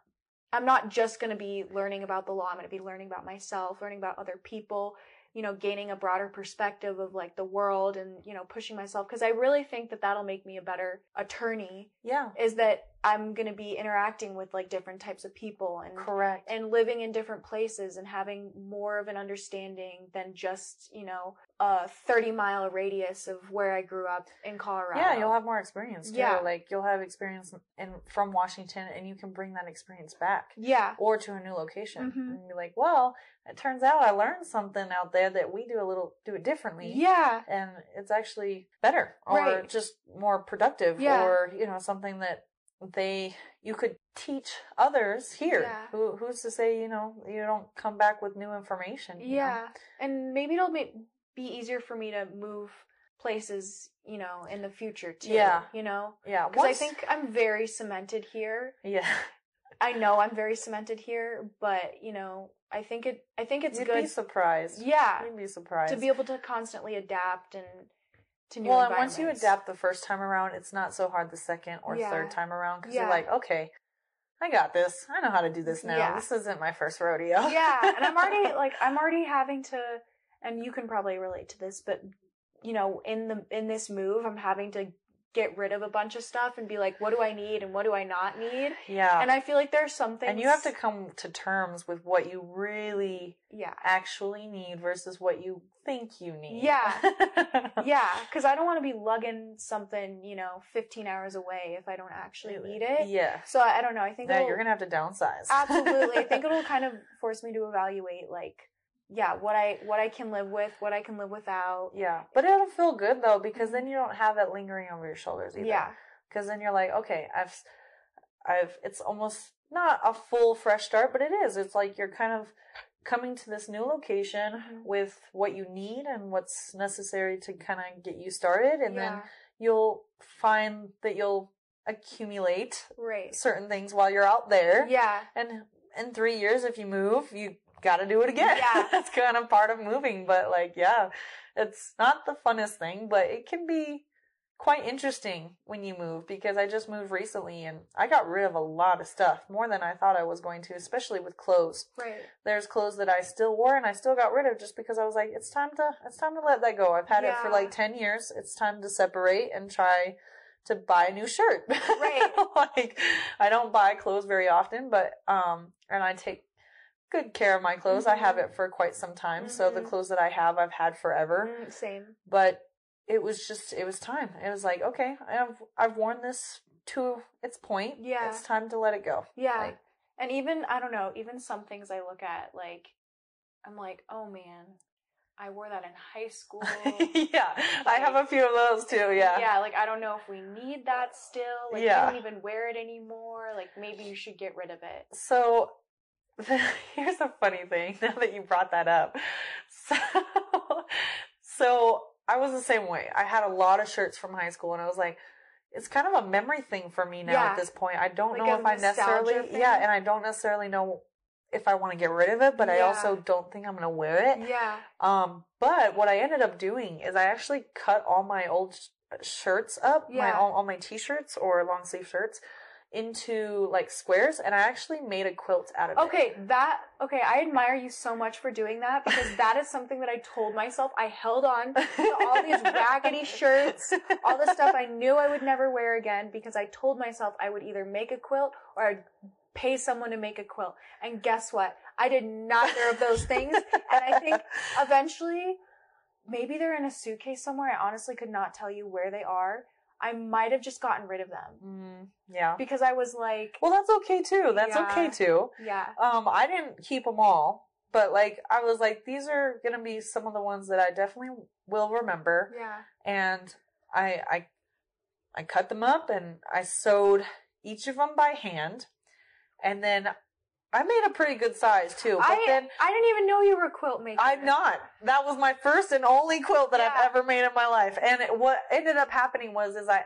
I'm not just going to be learning about the law. I'm going to be learning about myself, learning about other people, you know, gaining a broader perspective of like the world and, you know, pushing myself. Cause I really think that that'll make me a better attorney yeah is that I'm going to be interacting with like different types of people and correct and living in different places and having more of an understanding than just, you know, a 30 mile radius of where I grew up in Colorado. yeah you'll have more experience too Yeah. like you'll have experience in from washington and you can bring that experience back Yeah. or to a new location Mhm. and be like well it turns out i learned something out there that we do a little do it differently Yeah. and it's actually better or Right. just more productive Yeah. or you know something that they you could teach others here Yeah. who who's to say you know you don't come back with new information you know? Yeah. And maybe it'll be easier for me to move places, you know, in the future too. Yeah. You know? yeah Because I think I'm very cemented here. yeah <laughs> I know I'm very cemented here, but, you know, I think it, I think it's you'd good. be surprised yeah. you'd be surprised To be able to constantly adapt and to new well and once you adapt the first time around it's not so hard the second or Yeah. third time around because Yeah. you're like okay i got this i know how to do this now Yeah. this isn't my first rodeo yeah, and I'm already <laughs> like I'm already having to and you can probably relate to this, but you know, in the in this move, I'm having to get rid of a bunch of stuff and be like, what do I need and what do I not need? yeah And I feel like there's some things and you have to come to terms with what you really Yeah. actually need versus what you think you need. Yeah. <laughs> Yeah, cuz I don't want to be lugging something, you know, 15 hours away if I don't actually need it. Yeah. So I, I don't know. I think Yeah, you're gonna have to downsize. absolutely. I think <laughs> it'll kind of force me to evaluate like yeah, what I what I can live with, what I can live without. yeah, but it'll feel good though because then you don't have that lingering over your shoulders either. Yeah. Because then you're like, okay, I've, I've. It's almost not a full fresh start, but it is. It's like you're kind of coming to this new location Mhm. with what you need and what's necessary to kind of get you started, and then you'll find that you'll accumulate Right. certain things while you're out there. Yeah. And in three years, if you move, you got to do it again. Yeah. <laughs> That's kind of part of moving. But like, yeah, it's not the funnest thing, but it can be quite interesting when you move because I just moved recently and I got rid of a lot of stuff more than I thought I was going to, especially with clothes. Right. There's clothes that I still wore and I still got rid of just because I was like, it's time to, it's time to let that go. I've had it for like 10 years. It's time to separate and try to buy a new shirt. <laughs> Right. like I don't buy clothes very often, but um and I take good care of my clothes. I have it for quite some time. So the Mhm. clothes that I have I've had forever. Mm, same. But it was just it was time. It was like, okay, I've I've worn this to its point. Yeah. It's time to let it go. Yeah. Like, and even I don't know, even some things I look at like I'm like, "Oh man, I wore that in high school." <laughs> yeah. I have a few of those too, yeah. Yeah, like I don't know if we need that still. Like Yeah. you don't even wear it anymore. Like maybe you should get rid of it. So <laughs> here's a funny thing <laughs> now that you brought that up. So, <laughs> so I was the same way. I had a lot of shirts from high school and I was like, it's kind of a memory thing for me now Yeah. at this point. I don't Like know if I necessarily, thing? yeah, and I don't necessarily know if I want to get rid of it, but I also don't think I'm going to wear it. Yeah. Um, but what I ended up doing is I actually cut all my old sh- shirts up, my Yeah. all, all my t-shirts or long sleeve shirts, into like squares and I actually made a quilt out of it. Okay, that okay, I admire you so much for doing that because that is something that I told myself. I held on to all these <laughs> raggedy shirts, all the stuff I knew I would never wear again because I told myself I would either make a quilt or I'd pay someone to make a quilt. And guess what? I did neither of those things. And I think eventually maybe they're in a suitcase somewhere. I honestly could not tell you where they are. I might have just gotten rid of them Mm, yeah. because I was like, Well, that's okay too. That's Yeah. okay too. yeah, Um, I didn't keep them all, but like I was like, these are gonna be some of the ones that I definitely will remember. yeah, And I, I, I cut them up and I sewed each of them by hand, and then I made a pretty good size too. But I, then I didn't even know you were a quilt maker. I'm not. That was my first and only quilt that Yeah. I've ever made in my life. And it, what ended up happening was, is I,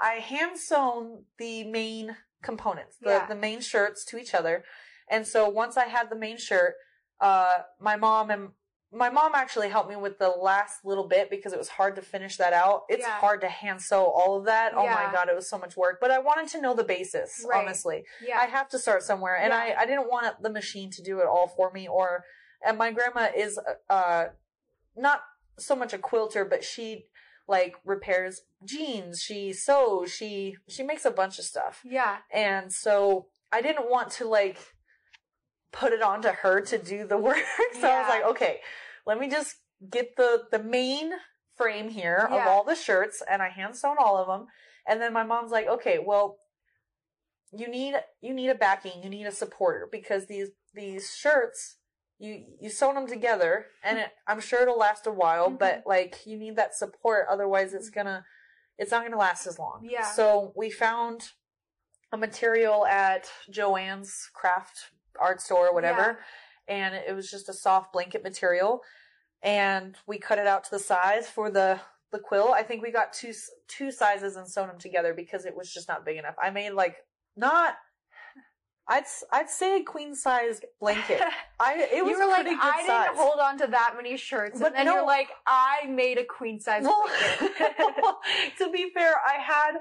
I hand sewn the main components, the, Yeah. the main shirts to each other. And so once I had the main shirt, uh, my mom and my mom actually helped me with the last little bit because it was hard to finish that out. It's Yeah. hard to hand sew all of that. Oh my god, it was so much work. But I wanted to know the basis, Right. honestly. Yeah. I have to start somewhere, and Yeah. I, I didn't want the machine to do it all for me. Or, and my grandma is uh not so much a quilter, but she like repairs jeans. She sews. She she makes a bunch of stuff, yeah, and so I didn't want to like put it onto her to do the <laughs> work. so I was like, okay, let me just get the the main frame here of all the shirts, and I hand sewn all of them. And then my mom's like, okay, well, you need you need a backing, you need a supporter because these these shirts you you sewn them together, and it, I'm sure it'll last a while, Mhm. but like you need that support, otherwise it's gonna it's not gonna last as long. Yeah. So we found a material at Joann's craft art store or whatever, and it was just a soft blanket material, and we cut it out to the size for the the quill. I think we got two two sizes and sewn them together because it was just not big enough. I made like not. I'd I'd say a queen size blanket. <laughs> I it was you were like, pretty good I size. didn't hold on to that many shirts, But and then no- you're like, I made a queen size Well, blanket. <laughs> <laughs> to be fair, I had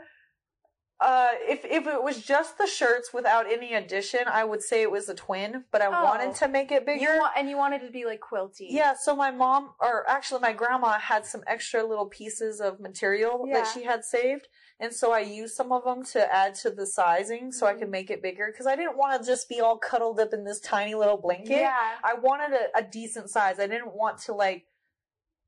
uh if if it was just the shirts without any addition, I would say it was a twin, but I Oh. wanted to make it bigger. you want, and you wanted it to be like quilty. yeah, so my mom or actually my grandma had some extra little pieces of material Yeah. that she had saved. And so I used some of them to add to the sizing so I Mm-hmm. could make it bigger because I didn't want to just be all cuddled up in this tiny little blanket. Yeah. I wanted a, a decent size. I didn't want to like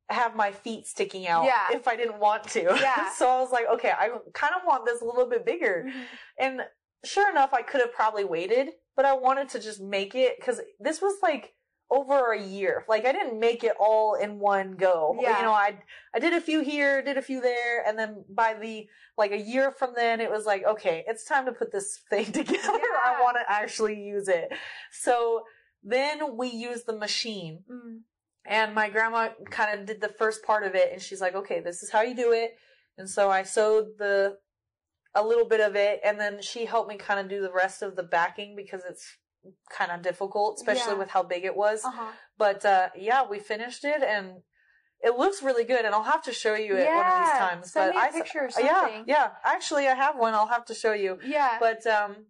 have my feet sticking out Yeah. if I didn't want to. <laughs> Yeah. so I was like, okay, I kind of want this a little bit bigger. Mhm. And sure enough, I could have probably waited, but I wanted to just make it because this was like over a year. Like I didn't make it all in one go. Yeah. You know, I I did a few here, did a few there, and then by the like a year from then, it was like, okay, it's time to put this <laughs> thing together. I want to actually use it. So then we used the machine Mm. And my grandma kind of did the first part of it and she's like okay this is how you do it and so i sewed the a little bit of it and then she helped me kind of do the rest of the backing because it's kind of difficult especially Yeah. with how big it was Uh-huh. but uh yeah we finished it and it looks really good and i'll have to show you it one of these Yeah, times send but me a I, picture or yeah something. yeah actually i have one i'll have to show you Yeah. but um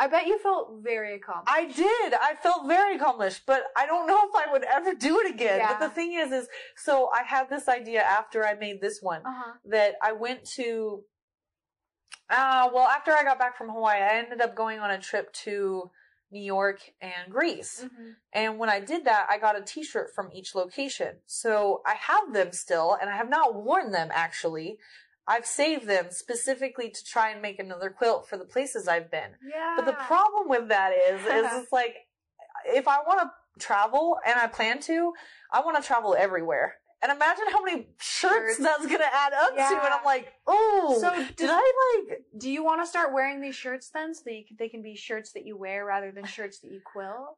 I bet you felt very accomplished. I did. I felt very accomplished, but I don't know if I would ever do it again. Yeah. But the thing is, is so I had this idea after I made this one Uh-huh. that I went to. Uh, well, after I got back from Hawaii, I ended up going on a trip to New York and Greece. Mhm. And when I did that, I got a t-shirt from each location. So I have them still, and I have not worn them actually. I've saved them specifically to try and make another quilt for the places I've been. Yeah. But the problem with that is, is <laughs> it's like, if I want to travel and I plan to, I want to travel everywhere. And imagine how many shirts Shirts. that's gonna add up to, and I'm like, oh, So did does- I like? Do you want to start wearing these shirts then, so that you they can be shirts that you wear rather than shirts that you quilt?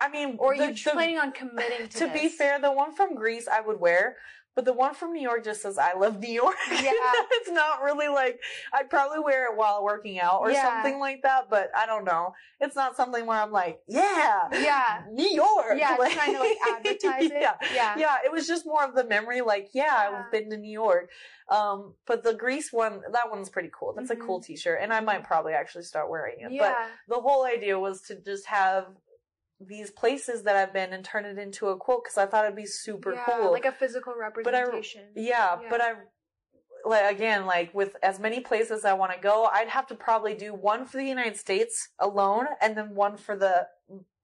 I mean, Or are the- you the- planning on committing to? to be fair, the one from Greece I would wear, But the one from New York just says "I love New York." <laughs> Yeah. it's not really like I'd probably wear it while working out or Yeah. something like that. But I don't know. It's not something where I'm like, "Yeah, Yeah. New York." Yeah, <laughs> trying to, like, advertise it. <laughs> yeah. Yeah. yeah. It was just more of the memory, like, yeah, Yeah. I've been to New York. Um, but the Greece one, that one's pretty cool. That's a cool T-shirt, and I might probably actually start wearing it. Mm-hmm. Yeah. But the whole idea was to just have these places that I've been and turn it into a quote because I thought it'd be super yeah, cool. Like a physical but I, representation. yeah, Yeah. but I, like again, like with as many places I want to go, I'd have to probably do one for the United States alone, and then one for the,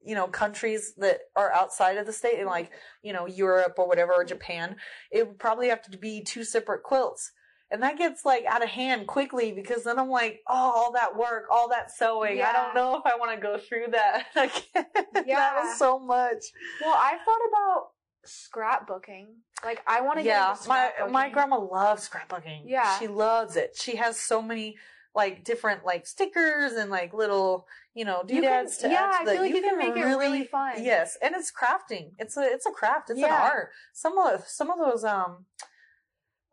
you know, countries that are outside of the state, and like you know Europe or whatever or Japan. It would probably have to be two separate quilts. And that gets like out of hand quickly because then I'm like, oh, all that work, all that sewing. I don't know if I want to go through that <laughs> again. Yeah. that was so much. Well, I thought about scrapbooking. Like, I want to yeah, my my grandma loves scrapbooking. Yeah. she loves it. She has so many like different like stickers and like little you know You can- doodads to yeah, add to I the- feel like you can make it really fun. Yes, and it's crafting. It's a it's a craft. It's an art. Some of some of those um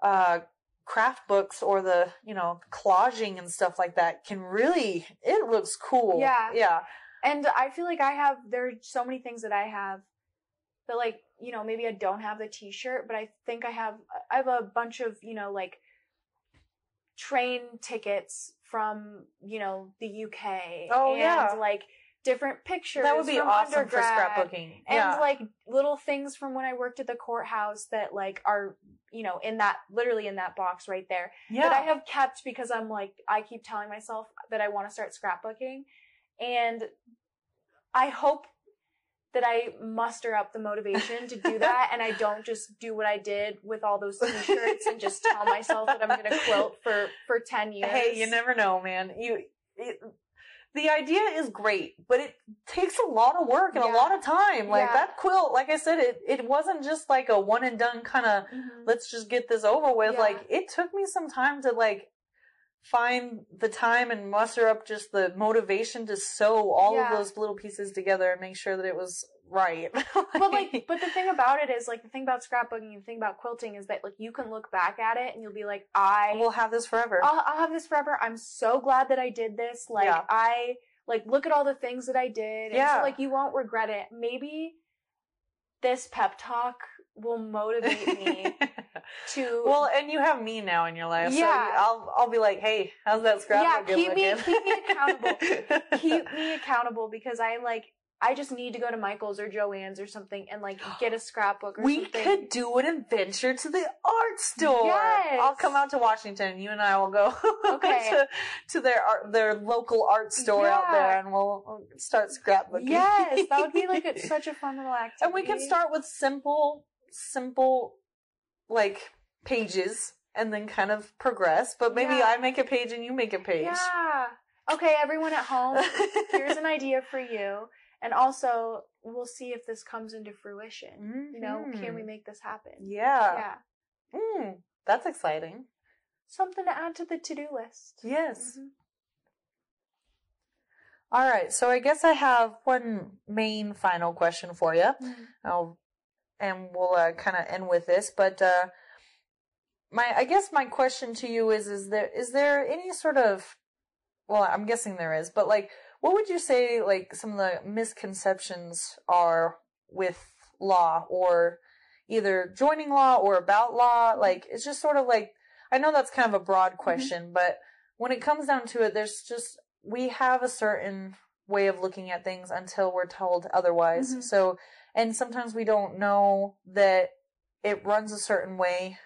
uh craft books or the you know collaging and stuff like that can really it looks cool. Yeah. yeah. And I feel like I have there are so many things that I have that like, you know, maybe I don't have the t-shirt, but I think I have I have a bunch of, you know, like train tickets from, you know, the UK Oh, and yeah. like different pictures That would be from awesome for scrapbooking. and like little things from when I worked at the courthouse that like are you know in that literally in that box right there yeah. that I have kept because I'm like I keep telling myself that I want to start scrapbooking and I hope that I muster up the motivation to do that and I don't just do what I did with all those t-shirts and just tell myself that I'm going to quilt for for 10 years. Hey, you never know, man. You, it, the idea is great, but it takes a lot of work and Yeah. a lot of time. Like Yeah. that quilt, like I said, it it wasn't just like a one and done kind of. Mhm. Let's just get this over with. Yeah. Like it took me some time to like find the time and muster up just the motivation to sew all Yeah. of those little pieces together and make sure that it was right. <laughs> but like but the thing about it is like the thing about scrapbooking and the thing about quilting is that like you can look back at it and you'll be like I we'll have this forever. I'll, I'll have this forever. I'm so glad that I did this. Like Yeah. I like look at all the things that I did. And Yeah. so like you won't regret it. Maybe this pep talk will motivate me <laughs> to well, and you have me now in your life, so Yeah. I'll I'll be like, hey, how's that scrapbook? yeah, keep me keep me accountable. <laughs> keep me accountable because I like I just need to go to Michael's or Joann's or something and like get a <gasps> scrapbook or We something. could do an adventure to the art store. Yes. I'll come out to Washington. You and I will go <laughs> Okay. to, to their art, their local art store out there, and we'll, we'll start scrapbooking. Yes, that would be like a, <laughs> such a fun little activity. and we can start with simple, simple, like pages, and then kind of progress. But maybe Yeah. I make a page and you make a page. Yeah. Okay, everyone at home, <laughs> here's an idea for you. And also, we'll see if this comes into fruition. You know, can we Mhm. make this happen? Yeah. Yeah. Mm, that's exciting. Something to add to the to do list. Yes. Mhm. All right. So I guess I have one main final question for you. Mhm. I'll, and we'll uh, kind of end with this. But uh, my, I guess my question to you is: Is there is there any sort of, well, I'm guessing there is, but like, what would you say like some of the misconceptions are with law or either joining law or about law? Like, it's just sort of like I know that's kind of a broad question, but when it comes down to it, there's just we have a certain way of looking at things until we're told otherwise. Mhm. So, and sometimes we don't know that it runs a certain way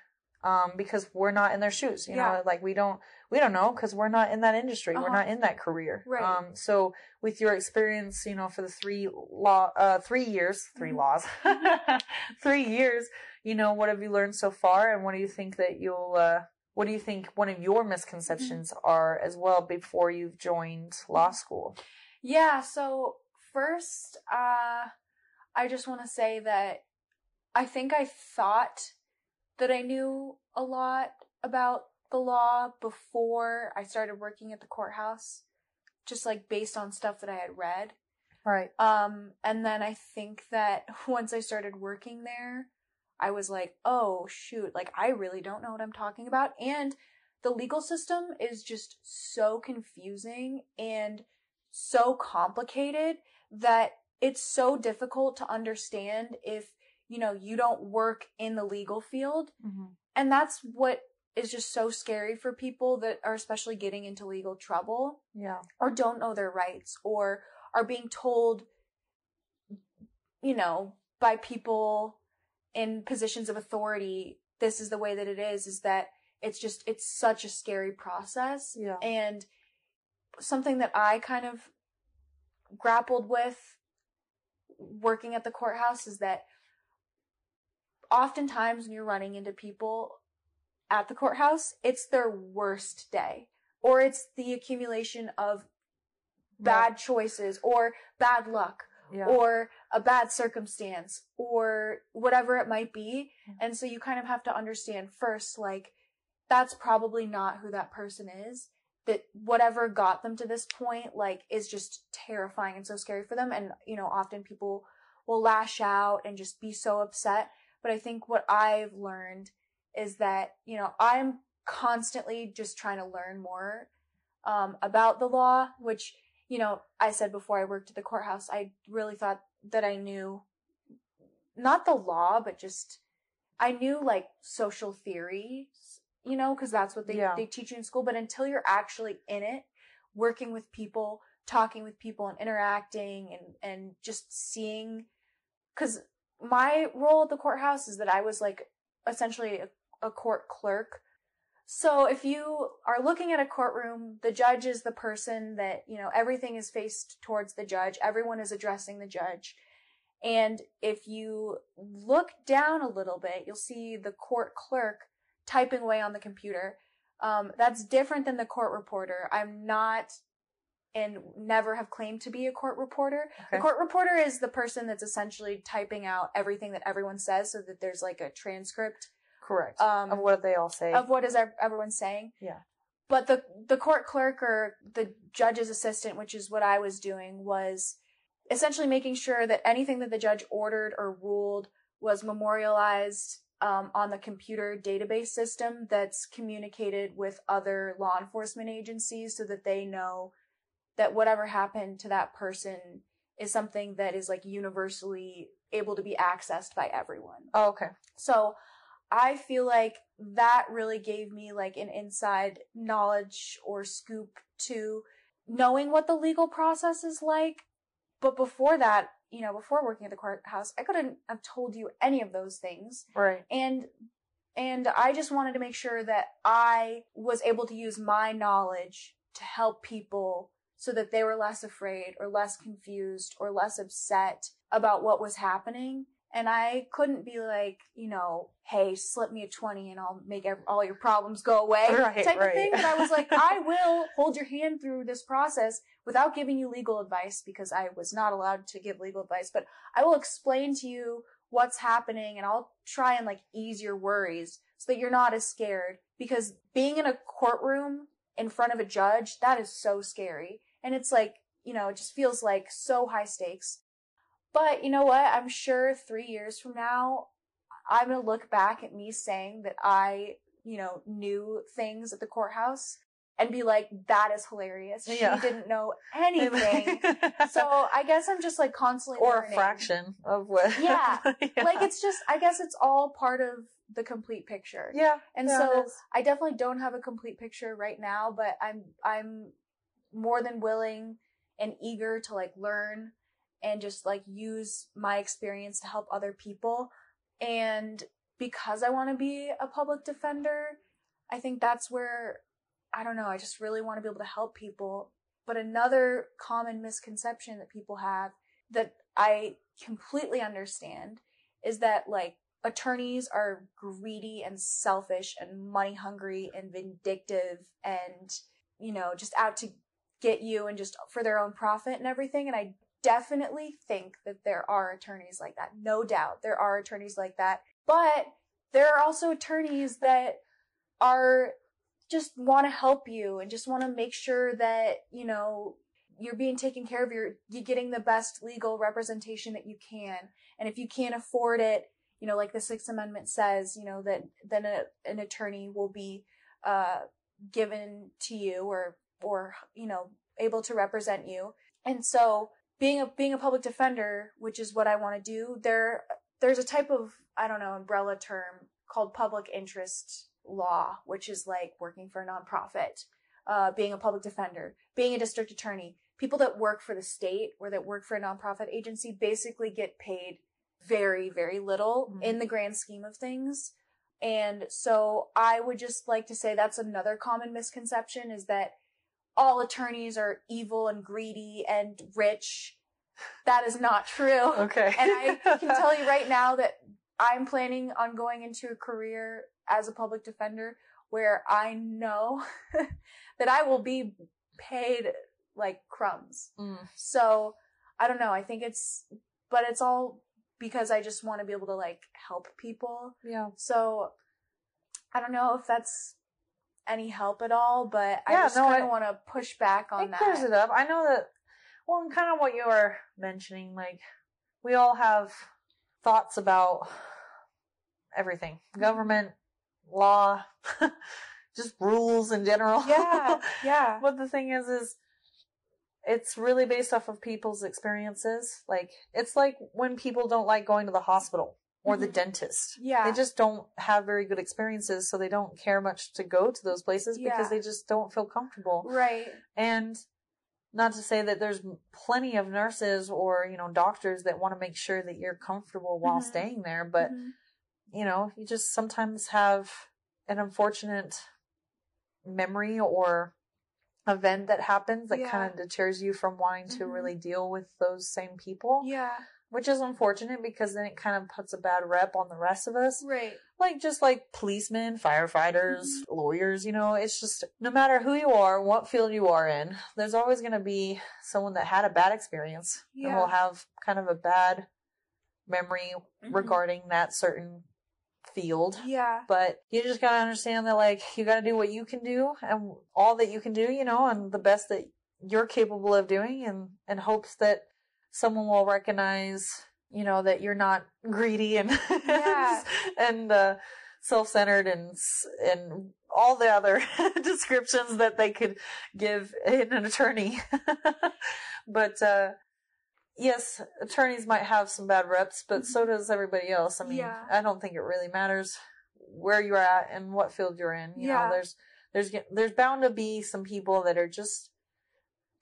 um, because we're not in their shoes. You Yeah. know, like we don't we don't know because we're not in that industry. We're Uh-huh. not in that career. Right. Um, so, with your experience, you know, for the three law uh, three years, 3 Mhm. laws, <laughs> three years. You know, what have you learned so far, and what do you think that you'll uh, what do you think one of your misconceptions Mm-hmm. are as well before you've joined law school? Yeah, so first, uh, I just want to say that I think I thought that I knew a lot about the law before I started working at the courthouse, just like based on stuff that I had read. Right. Um, and then I think that <laughs> once I started working there, I was like, oh shoot, like I really don't know what I'm talking about. And the legal system is just so confusing and so complicated that it's so difficult to understand if, you know, you don't work in the legal field. Mm-hmm. And that's what is just so scary for people that are especially getting into legal trouble Yeah. or don't know their rights or are being told, you know, by people in positions of authority, this is the way that it is, is that it's just, it's such a scary process. Yeah. And something that I kind of grappled with working at the courthouse is that oftentimes when you're running into people at the courthouse, it's their worst day or it's the accumulation of bad choices or bad luck Yeah. or a bad circumstance or whatever it might be. Mm-hmm. And so you kind of have to understand first, like, that's probably not who that person is. That whatever got them to this point, like, is just terrifying and so scary for them. And, you know, often people will lash out and just be so upset. But I think what I've learned is that, you know, I'm constantly just trying to learn more um, about the law, which, you know, I said before I worked at the courthouse, I really thought that I knew not the law, but just I knew like social theory, you know, because that's what they, Yeah. they teach you in school. But until you're actually in it, working with people, talking with people, and interacting and, and just seeing, because my role at the courthouse is that I was like essentially a, a court clerk. So if you are looking at a courtroom, the judge is the person that, you know, everything is faced towards the judge. Everyone is addressing the judge. And if you look down a little bit, you'll see the court clerk typing away on the computer. Um, that's different than the court reporter. I'm not and never have claimed to be a court reporter. The Okay. court reporter is the person that's essentially typing out everything that everyone says so that there's like a transcript Correct. um, of what they all say. of what is ev- everyone saying. Yeah. But the the court clerk or the judge's assistant, which is what I was doing, was essentially making sure that anything that the judge ordered or ruled was memorialized um, on the computer database system that's communicated with other law enforcement agencies so that they know that whatever happened to that person is something that is like universally able to be accessed by everyone. oh, okay. So I feel like that really gave me like an inside knowledge or scoop to knowing what the legal process is like. But before that, you know, before working at the courthouse, I couldn't have told you any of those things. Right. And and I just wanted to make sure that I was able to use my knowledge to help people so that they were less afraid or less confused or less upset about what was happening. And I couldn't be like, you know, hey, slip me a 20 and I'll make all your problems go away <laughs> Right, type right. of thing. But I was like, <laughs> I will hold your hand through this process without giving you legal advice because I was not allowed to give legal advice, but I will explain to you what's happening and I'll try and like ease your worries so that you're not as scared because being in a courtroom in front of a judge, that is so scary. And it's like, you know, it just feels like so high stakes. But you know what? I'm sure three years from now, I'm going to look back at me saying that I, you know, knew things at the courthouse and be like, that is hilarious. Yeah. She didn't know <laughs> anything. <laughs> so I guess I'm just like constantly or a fraction of what. <laughs> Yeah. Like it's just, I guess it's all part of the complete picture. yeah. And yeah, so. I definitely don't have a complete picture right now, but I'm I'm more than willing and eager to like learn and just like use my experience to help other people. And because I want to be a public defender, I think that's where I don't know, I just really want to be able to help people. But another common misconception that people have that I completely understand is that like attorneys are greedy and selfish and money hungry and vindictive and you know just out to get you and just for their own profit and everything. And I definitely think that there are attorneys like that no doubt. There are attorneys like that. But there are also attorneys that are just want to help you and just want to make sure that you know you're being taken care of you're, you're getting the best legal representation that you can and if you can't afford it you know, like the Sixth Amendment says, you know, that then a, an attorney will be uh, given to you or or you know able to represent you. And so being a being a public defender, which is what I want to do, there there's a type of I don't know umbrella term called public interest law, which is like working for a nonprofit, uh, being a public defender, being a district attorney. People that work for the state or that work for a nonprofit agency basically get paid very, very little Mhm. in the grand scheme of things. And so I would just like to say that's another common misconception is that all attorneys are evil and greedy and rich. That is not true. <laughs> Okay. And I can tell <laughs> you right now that I'm planning on going into a career as a public defender where I know <laughs> that I will be paid like crumbs. Mm. So I don't know. I think it's, but it's all because I just want to be able to like help people. Yeah. So I don't know if that's any help at all, but I Yeah, just no, kind I- of want to push back on it that. clears it up. I know that. Well, and kind of what you were mentioning, like we all have thoughts about everything, Mm-hmm. government, law, <laughs> just rules in general. Yeah, <laughs> yeah. but the thing is, is it's really based off of people's experiences. Like it's like when people don't like going to the hospital or the Mhm. dentist. Yeah. They just don't have very good experiences, so they don't care much to go to those places Yeah. because they just don't feel comfortable. Right. And not to say that there's plenty of nurses or, you know, doctors that want to make sure that you're comfortable while Mhm. staying there, but Mhm. You know, you just sometimes have an unfortunate memory or event that happens that Yeah. kind of deters you from wanting to Mhm. really deal with those same people, Yeah. which is unfortunate because then it kind of puts a bad rep on the rest of us Right. like just like policemen, firefighters, Mm-hmm. lawyers, you know, it's just no matter who you are, what field you are in, there's always going to be someone that had a bad experience and will have kind of a bad memory Mhm. regarding that certain field. Yeah. But you just got to understand that like you got to do what you can do and all that you can do, you know, and the best that you're capable of doing and in hopes that someone will recognize, you know, that you're not greedy and Yeah. <laughs> and uh self-centered and and all the other <laughs> descriptions that they could give in an attorney. <laughs> but uh yes, attorneys might have some bad reps, but so does everybody else. I mean, Mm-hmm. Yeah. I don't think it really matters where you're at and what field you're in. You Yeah. know, there's there's there's bound to be some people that are just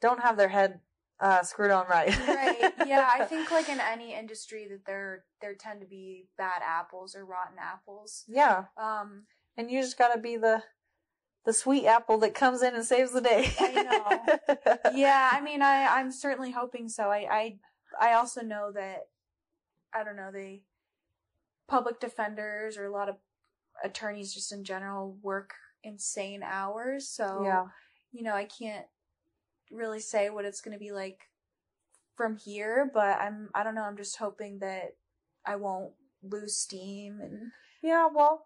don't have their head uh screwed on right. right. <laughs> Yeah, I think like in any industry that there there tend to be bad apples or rotten apples. yeah. Um And you just gotta be the the sweet apple that comes in and saves the day. I <laughs> yeah, I mean I I'm certainly hoping so. I I I also know that I don't know, the public defenders or a lot of attorneys just in general work insane hours, so Yeah. you know, I can't really say what it's going to be like from here, but I'm I don't know, I'm just hoping that I won't lose steam and Yeah, well,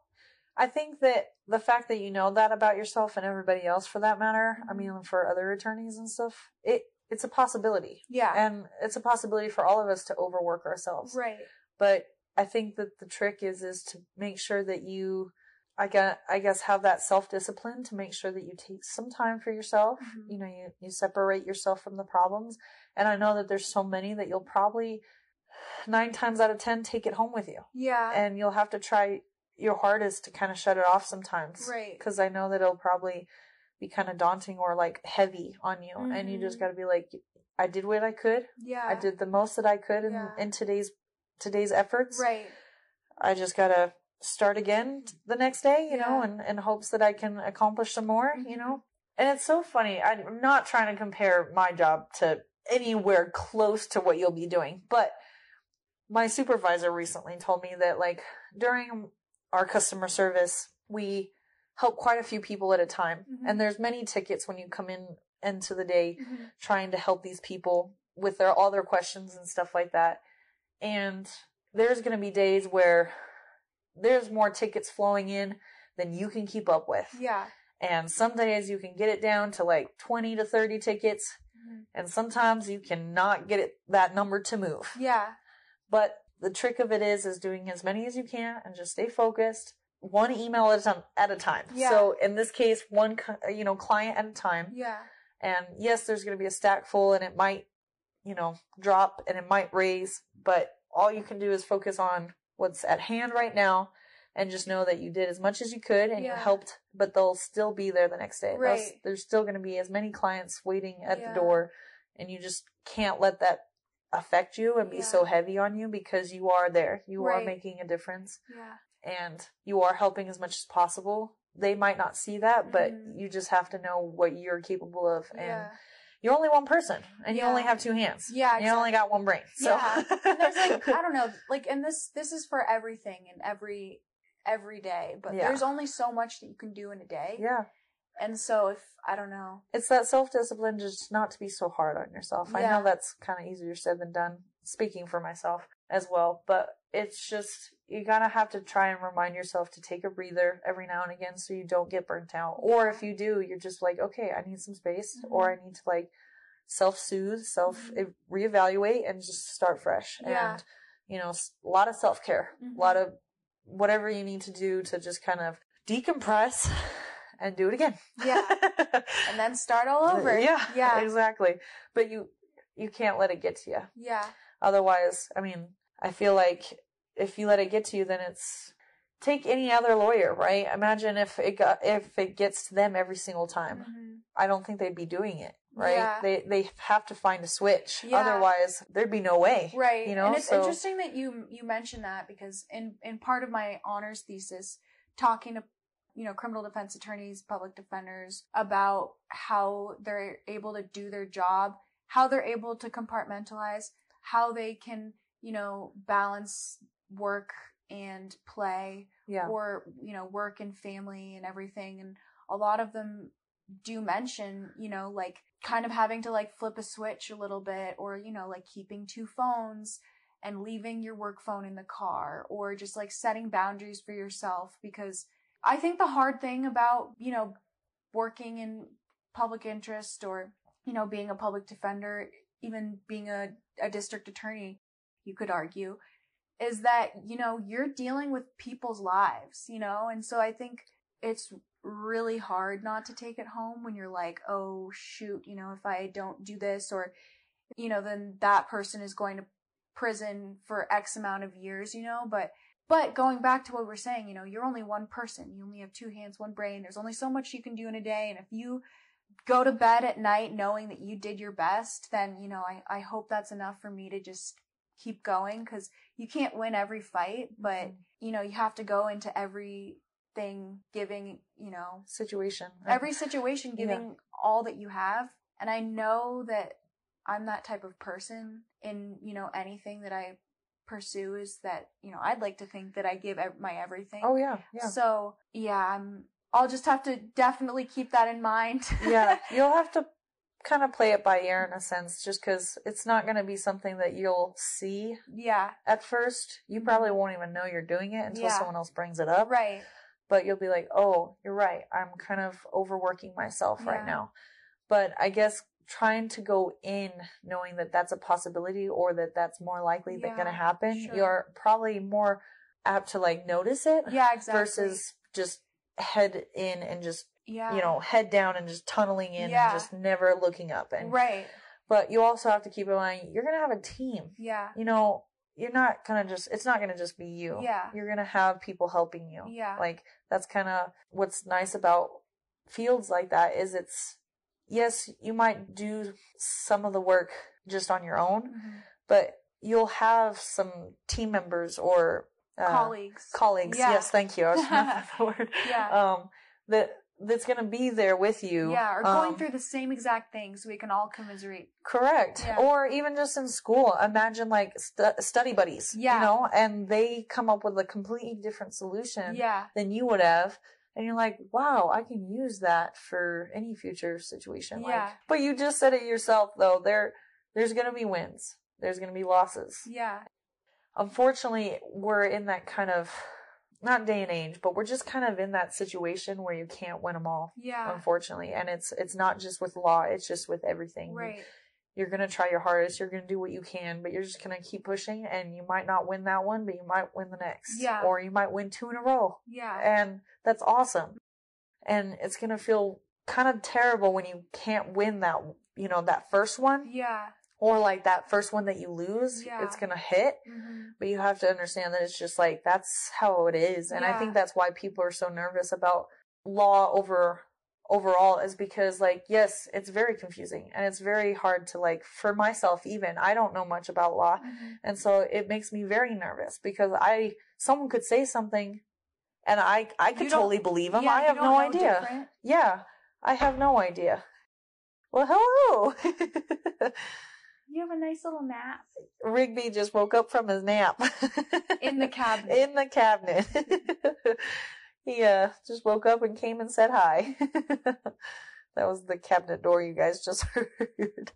I think that the fact that you know that about yourself and everybody else for that matter, I mean for other attorneys and stuff, it it's a possibility. yeah. And it's a possibility for all of us to overwork ourselves. right. But I think that the trick is is to make sure that you I guess, I guess have that self discipline to make sure that you take some time for yourself. Mhm. You know, you, you separate yourself from the problems. And I know that there's so many that you'll probably nine times out of ten take it home with you. Yeah. And you'll have to try your hardest to kind of shut it off sometimes. Right. Cause I know that it'll probably be kind of daunting or like heavy on you. And you just Mhm. gotta be like, I did what I could. yeah. I did the most that I could in, Yeah. in today's, today's efforts. Right. I just gotta start again t- the next day, you know, and in hopes that I can accomplish some more, you Mhm. know. And it's so funny. I'm not trying to compare my job to anywhere close to what you'll be doing, but my supervisor recently told me that like during our customer service, we help quite a few people at a time. Mhm. And there's many tickets when you come in into the day Mhm. trying to help these people with their all their questions and stuff like that. And there's going to be days where there's more tickets flowing in than you can keep up with. Yeah. And some days you can get it down to like 20 to 30 tickets Mhm. and sometimes you cannot get it that number to move. Yeah. But the trick of it is is doing as many as you can and just stay focused one email at a time at a time Yeah. so in this case one you know client at a time Yeah. and yes there's going to be a stack full and it might you know drop and it might raise but all you can do is focus on what's at hand right now and just know that you did as much as you could and you helped but they'll still be there the next day They'll Right. there's still going to be as many clients waiting at Yeah. the door and you just can't let that affect you and be Yeah. so heavy on you because you are there you are making a difference Yeah. and you are helping as much as possible they might not see that but Mhm. you just have to know what you're capable of and Yeah. you're only one person and you only have two hands Yeah, you only got one brain so Yeah. And there's like <laughs> I don't know, like and this this is for everything and every every day, but there's only so much that you can do in a day. yeah And so if I don't know. it's that self-discipline just not to be so hard on yourself i know that's kind of easier said than done speaking for myself as well but it's just you gotta have to try and remind yourself to take a breather every now and again so you don't get burnt out or if you do you're just like okay i need some space or i need to like self-soothe self reevaluate and just start fresh Yeah. and you know a lot of self-care Mhm. a lot of whatever you need to do to just kind of decompress <laughs> and do it again Yeah. <laughs> and then start all over. yeah, Yeah. exactly. But you you can't let it get to you. Yeah. Otherwise, I mean, I feel like if you let it get to you, then it's take any other lawyer, right? Imagine if it got if it gets to them every single time. Mhm. I don't think they'd be doing it, right? Yeah. They they have to find a switch. Yeah. Otherwise, there'd be no way. Right. You know, and it's so interesting that you you mentioned that because in in part of my honors thesis, talking to you know criminal defense attorneys, public defenders about how they're able to do their job, how they're able to compartmentalize, how they can you know balance work and play yeah. or you know work and family and everything and a lot of them do mention you know like kind of having to like flip a switch a little bit or you know like keeping two phones and leaving your work phone in the car or just like setting boundaries for yourself because i think the hard thing about you know working in public interest or you know being a public defender even being a, a district attorney you could argue is that you know you're dealing with people's lives you know? And so i think it's really hard not to take it home when you're like oh shoot you know if i don't do this or you know then that person is going to prison for x amount of years you know? But but going back to what we're saying you know you're only one person you only have two hands one brain there's only so much you can do in a day and if you go to bed at night knowing that you did your best then you know i, I hope that's enough for me to just keep going because you can't win every fight but you know you have to go into everything giving you know situation. every situation Yeah. giving all that you have and i know that i'm that type of person in you know anything that i pursue is that you know i'd like to think that i give my everything Oh yeah, yeah. so yeah i'm i'll just have to definitely keep that in mind <laughs> yeah, you'll have to kind of play it by ear in a sense, just because it's not going to be something that you'll see yeah at first. You probably won't even know you're doing it until Yeah. someone else brings it up. right But you'll be like, oh, you're right. I'm kind of overworking myself right now. But I guess trying to go in knowing that that's a possibility or that that's more likely that going to happen, sure. you're probably more apt to like notice it yeah exactly versus just head in and just yeah you know, head down and just tunneling in Yeah. and just never looking up. And right but you also have to keep in mind you're gonna have a team. yeah You know, you're not gonna just it's not gonna just be you. Yeah. You're gonna have people helping you. Yeah. Like that's kinda what's nice about fields like that is it's yes, you might do some of the work just on your own, Mhm. but you'll have some team members or uh, colleagues colleagues. Yeah. Yes, thank you. I was to <laughs> find the word. Yeah. Um, that that's gonna be there with you. yeah or going Um, through the same exact things so we can all commiserate Correct. Yeah. Or even just in school, imagine like stu- study buddies. Yeah. You know, and they come up with a completely different solution yeah than you would have. And you're like, wow, I can use that for any future situation. Like, Yeah. but you just said it yourself though. There, there's going to be wins. There's going to be losses. yeah Unfortunately, we're in that kind of, not day and age, but we're just kind of in that situation where you can't win them all. yeah Unfortunately. And it's, it's not just with law. It's just with everything. You- you're gonna try your hardest, you're gonna do what you can, but you're just gonna keep pushing and you might not win that one, but you might win the next. Yeah. Or you might win two in a row. Yeah. And that's awesome. And it's gonna feel kind of terrible when you can't win that you know, that first one. Yeah. Or like that first one that you lose, Yeah. it's gonna hit. Mhm. But you have to understand that it's just like that's how it is. And I think that's why people are so nervous about law over overall is because like yes, it's very confusing and it's very hard to like for myself even. I don't know much about law. Mhm. And so it makes me very nervous because I someone could say something and I I could totally believe them. yeah, I have no idea. different. Yeah. I have no idea. Well, hello. You have a nice little nap Rigby just woke up from his nap. in the cabinet. <laughs> in the cabinet. <laughs> he uh, just woke up and came and said hi. <laughs> that was the cabinet door you guys just <laughs> heard.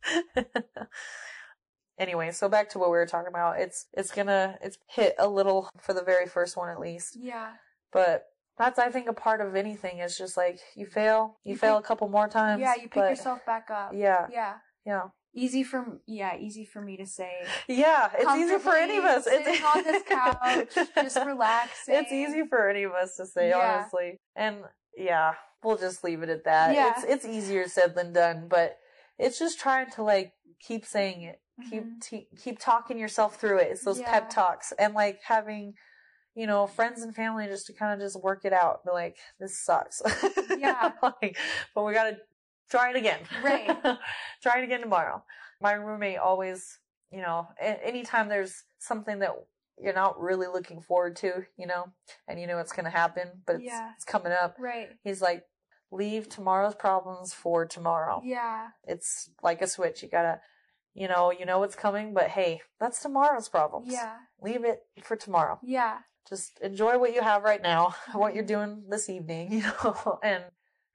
anyway, so back to what we were talking about. It's it's gonna it's hit a little for the very first one at least, yeah. but that's I think a part of anything is just like you fail, you, You fail pick- a couple more times. Yeah, you pick yourself back up. Yeah, Yeah. yeah, Easy for yeah, easy for me to say. yeah. It's easy for any of us. It's sitting on this couch, just relaxing. <laughs> It's easy for any of us to say, Yeah. honestly. And yeah, we'll just leave it at that. Yeah. It's it's easier said than done, but it's just trying to like keep saying it, keep Mhm. te- keep talking yourself through it. It's those Yeah. pep talks and like having, you know, friends and family just to kind of just work it out. Be like, this sucks. Yeah. <laughs> like, but we gotta try it again. Right. <laughs> try it again tomorrow. My roommate always, you know, anytime there's something that you're not really looking forward to, you know, and you know it's going to happen, but it's, Yeah. it's coming up. Right. He's like, leave tomorrow's problems for tomorrow. Yeah. It's like a switch. You gotta, you know, you know it's coming, but hey, that's tomorrow's problems. Yeah. Leave it for tomorrow. Yeah. Just enjoy what you have right now, <laughs> what you're doing this evening, you know, <laughs> and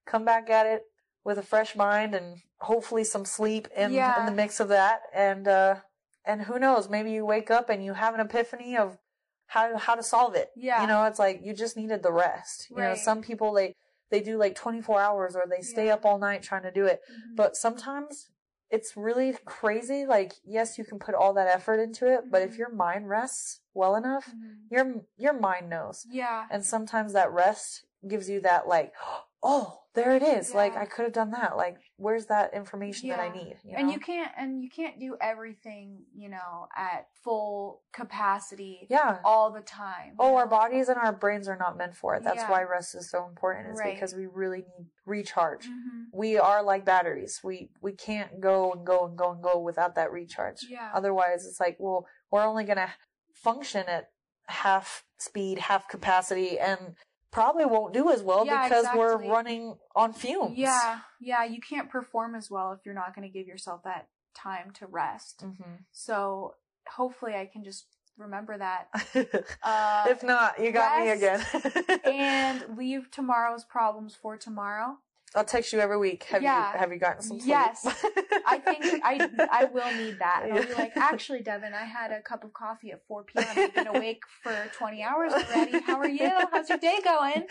come back at it with a fresh mind and hopefully some sleep in, in the mix of that. And, uh, and who knows, maybe you wake up and you have an epiphany of how, how to solve it. Yeah. You know, it's like you just needed the rest. You know, some people, they, they do like 24 hours or they stay Yeah. up all night trying to do it. Mhm. But sometimes it's really crazy. Like, yes, you can put all that effort into it, but if Mhm. your mind rests well enough, Mhm. your your mind knows. Yeah. And sometimes that rest gives you that like, <gasps> oh, there it is. Like I could have done that. Like, where's that information that I need? You and you can't and you can't do everything, you know, at full capacity yeah. all the time. Oh, you our bodies and our brains are not meant for it. That's Yeah. why rest is so important. Is Right. because we really need recharge. Mhm. We are like batteries. We we can't go and go and go and go without that recharge. Yeah. Otherwise, it's like, well, we're only gonna function at half speed, half capacity, and probably won't do as well Yeah, because we're running on fumes. Yeah, yeah, you can't perform as well if you're not going to give yourself that time to rest. hmm So hopefully, I can just remember that <laughs> Uh, if not, you got me again. <laughs> and leave tomorrow's problems for tomorrow. I'll text you every week. Have Yeah. you have you gotten some sleep? Yes. <laughs> I think I I will need that. And I'll be like, actually, Devyn, I had a cup of coffee at 4 p.m. I've been awake for 20 hours already. How are you? How's your day going?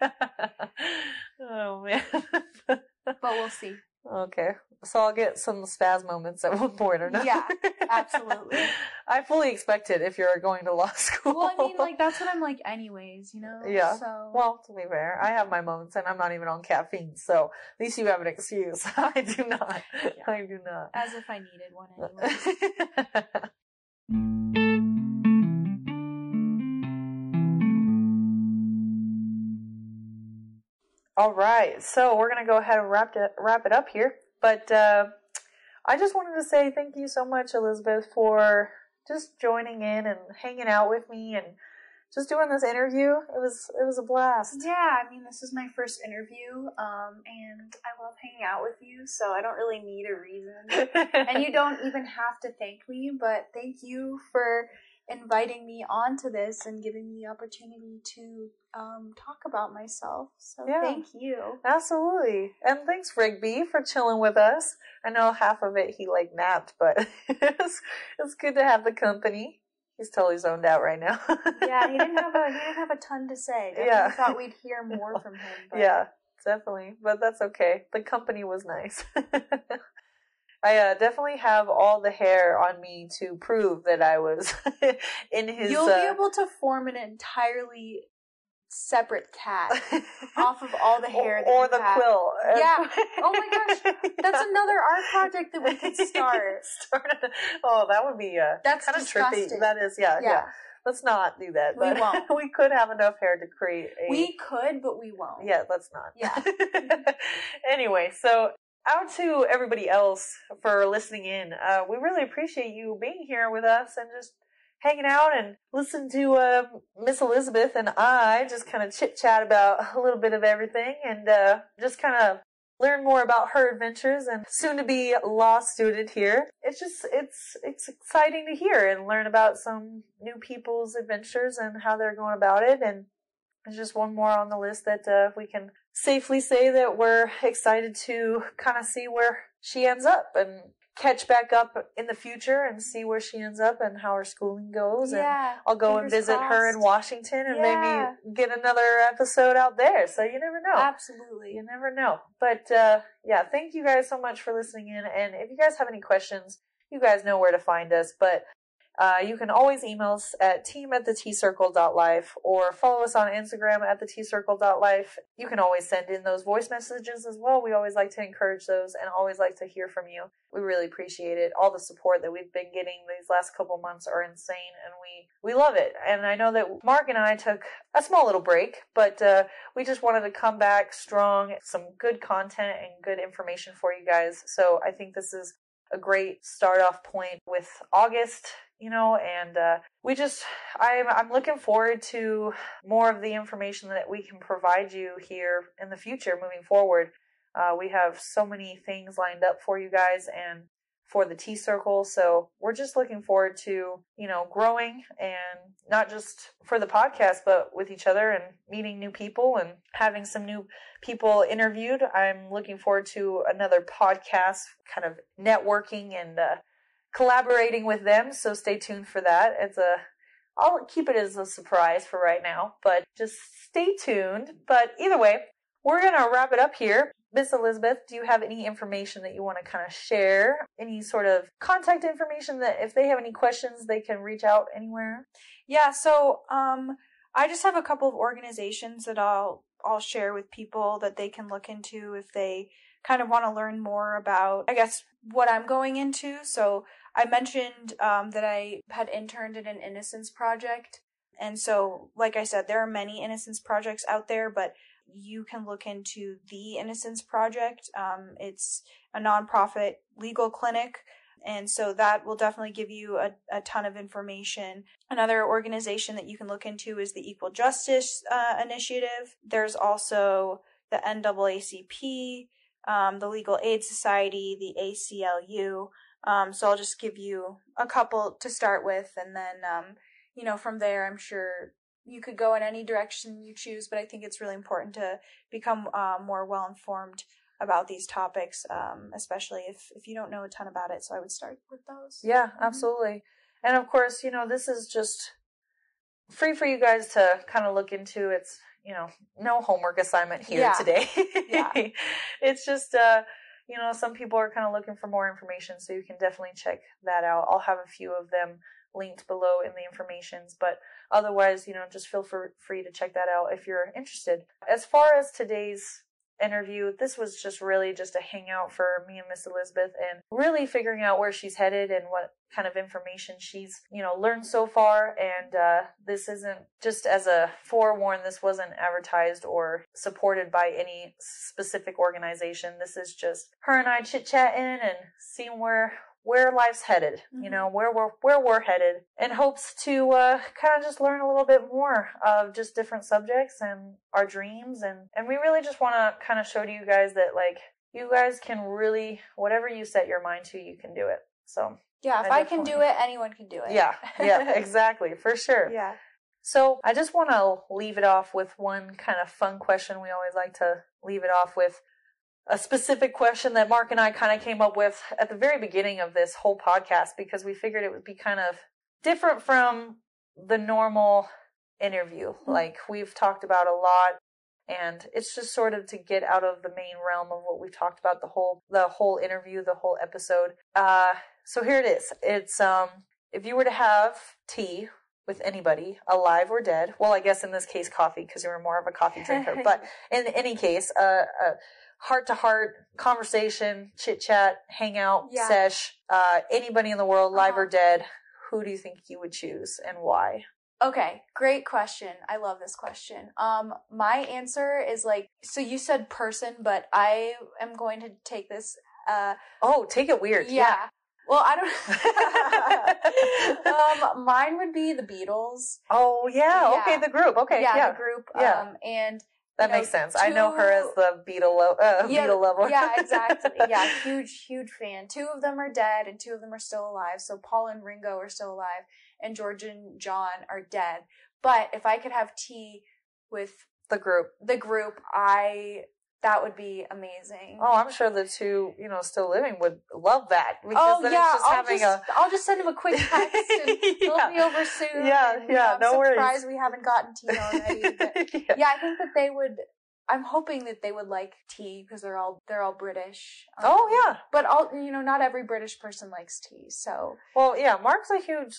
<laughs> oh man. But we'll see. Okay, so I'll get some spaz moments at one point or not. Yeah, <laughs> absolutely. I fully expect it if you're going to law <laughs> school. Well, I mean, like that's what I'm like, anyways. You know. Yeah. So. Well, to be fair, I have my moments and I'm not even on caffeine, so at least you have an excuse. <laughs> I do not. I do not. as if I needed one anyway. All right, so we're gonna go ahead and wrap it wrap it up here. But uh, I just wanted to say thank you so much, Elizabeth, for just joining in and hanging out with me and just doing this interview. It was it was a blast. Yeah, I mean, this is my first interview, um, and I love hanging out with you, so I don't really need a reason. <laughs> and you don't even have to thank me, but thank you for inviting me onto this and giving me the opportunity to um, talk about myself. So Yeah. thank you. Absolutely. And thanks, Rigby, for chilling with us. I know half of it he like napped, but <laughs> it's, it's good to have the company. He's totally zoned out right now. <laughs> Yeah, he didn't have a he didn't have a ton to say. <laughs> Definitely Yeah. thought we'd hear more from him. But yeah, definitely. But that's okay. The company was nice. I uh, definitely have all the hair on me to prove that I was <laughs> in his. You'll uh, be able to form an entirely separate cat <laughs> off of all the hair that or the have. quill. Yeah. <laughs> Oh my gosh. That's another art project that we could start. Start- oh, that would be uh, That's kind of trippy. That is, yeah, yeah, Yeah. Let's not do that. We won't. we could have enough hair to create a. We could, but we won't. Yeah, let's not. Yeah. anyway, so out to everybody else for listening in. Uh, we really appreciate you being here with us and just hanging out and listen to uh, Miss Elizabeth and I just kind of chit chat about a little bit of everything and uh, just kind of learn more about her adventures and soon to be law student here. It's just it's it's exciting to hear and learn about some new people's adventures and how they're going about it and there's just one more on the list that uh, we can safely say that we're excited to kind of see where she ends up and catch back up in the future and see where she ends up and how her schooling goes. Yeah, and I'll go and visit her in. Washington and Yeah. maybe get another episode out there. So you never know. Absolutely. You never know. But uh, yeah, thank you guys so much for listening in. And if you guys have any questions, you guys know where to find us. But uh, you can always email us at team at theteacircle.life or follow us on Instagram at theteacircle.life. You can always send in those voice messages as well. We always like to encourage those and always like to hear from you. We really appreciate it. All the support that we've been getting these last couple months are insane and we, we love it. And I know that Mark and I took a small little break, but uh, we just wanted to come back strong, some good content and good information for you guys. So I think this is a great start off point with August, you know, and uh, we just I'm I'm looking forward to more of the information that we can provide you here in the future moving forward. Uh, we have so many things lined up for you guys and for the Tea Circle, so we're just looking forward to you know growing and not just for the podcast, but with each other and meeting new people and having some new people interviewed. I'm looking forward to another podcast, kind of networking and uh, collaborating with them. So stay tuned for that. It's a I'll keep it as a surprise for right now, but just stay tuned. But either way, we're gonna wrap it up here. Miss Elizabeth, do you have any information that you want to kind of share? Any sort of contact information that if they have any questions, they can reach out anywhere? Yeah, so um I just have a couple of organizations that I'll I'll share with people that they can look into if they kind of want to learn more about I guess what I'm going into. So I mentioned um, that I had interned in an innocence project. And so, like I said, there are many innocence projects out there, but you can look into the Innocence Project. Um, it's a nonprofit legal clinic. And so that will definitely give you a, a ton of information. Another organization that you can look into is the Equal Justice uh, Initiative. There's also the NAACP, um, the Legal Aid Society, the ACLU. Um, so I'll just give you a couple to start with, and then um, you know from there, I'm sure you could go in any direction you choose. But I think it's really important to become uh, more well informed about these topics, um, especially if if you don't know a ton about it. So I would start with those. Yeah, absolutely. And of course, you know, this is just free for you guys to kind of look into. It's, you know, no homework assignment here Yeah. today. Yeah. <laughs> it's just, uh, you know, some people are kind of looking for more information, so you can definitely check that out. I'll have a few of them linked below in the informations, but otherwise, you know, just feel free to check that out if you're interested. As far as today's interview, this was just really just a hangout for me and Miss Elizabeth and really figuring out where she's headed and what kind of information she's, you know, learned so far. And uh, this isn't just as a forewarn, this wasn't advertised or supported by any specific organization. This is just her and I chit chatting and seeing where where life's headed, you know, where we're where we're headed, in hopes to uh, kind of just learn a little bit more of just different subjects and our dreams, and and we really just want to kind of show to you guys that like you guys can really whatever you set your mind to, you can do it. So Yeah, if I I, can do it, anyone can do it. yeah, yeah, <laughs> exactly, for sure. yeah. So I just want to leave it off with one kind of fun question. We always like to leave it off with a specific question that Mark and I kind of came up with at the very beginning of this whole podcast because we figured it would be kind of different from the normal interview. Like we've talked about a lot and it's just sort of to get out of the main realm of what we talked about the whole the whole interview, the whole episode. Uh, so here it is. It's um, if you were to have tea with anybody, alive or dead. Well, I guess in this case, coffee because you were more of a coffee drinker. <laughs> but in any case, uh, a heart to heart conversation, chit chat, hangout, Yeah. sesh. Uh, anybody in the world, live or Uh-huh. dead. Who do you think you would choose and why? Okay, great question. I love this question. Um, my answer is like, so you said person, but I am going to take this. Uh, Oh, take it weird. yeah. Well, I don't. <laughs> um, mine would be the Beatles. Oh yeah. Yeah. Okay, the group. Okay. yeah, Yeah. the group. Yeah. Um, and that you know, makes sense. I know her as the Beatle lo- uh, yeah, Beatle lover. yeah, exactly. <laughs> Yeah, huge, huge fan. Two of them are dead, and two of them are still alive. So Paul and Ringo are still alive, and George and John are dead. But if I could have tea with the group. the group, I that would be amazing. Oh, I'm sure the two, you know, still living would love that because Oh, then yeah, it's just I'll having just, a I'll just send him a quick <laughs> text and he'll Yeah. be over soon. Yeah, and, you yeah, know, I'm no worries. surprised we haven't gotten tea <laughs> already. Yeah. yeah, I think that they would. I'm hoping that they would like tea because they're all they're all British. Um, Oh yeah. but all you know, not every British person likes tea. So Well, yeah. Mark's a huge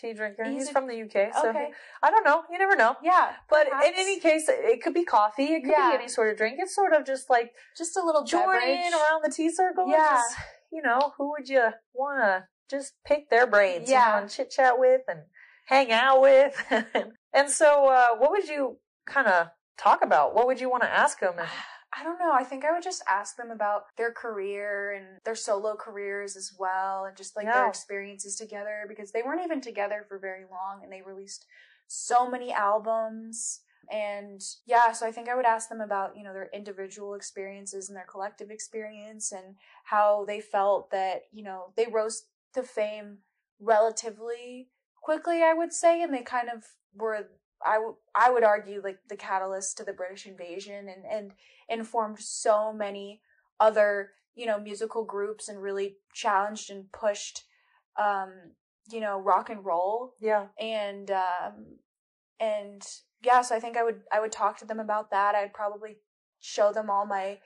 tea drinker. He's, He's a- from the UK, so okay, he- I don't know. You never know. yeah, But in any case, it could be coffee. It could Yeah. be any sort of drink. It's sort of just like just a little joining beverage. around the tea circle. Yeah. Just, you know, who would you want to just pick their brains? Yeah. You know, and chit chat with and hang out with. <laughs> and so, uh, what would you kind of talk about? What would you want to ask them? <sighs> I don't know. I think I would just ask them about their career and their solo careers as well, and just like their experiences together because they weren't even together for very long and they released so many albums. And yeah, so I think I would ask them about, you know, their individual experiences and their collective experience and how they felt that, you know, they rose to fame relatively quickly, I would say, and they kind of were I, w- I would argue like the catalyst to the British invasion and, and informed so many other, you know, musical groups and really challenged and pushed, um, you know, rock and roll. yeah. And, um, and yeah, so I think I would, I would talk to them about that. I'd probably show them all my,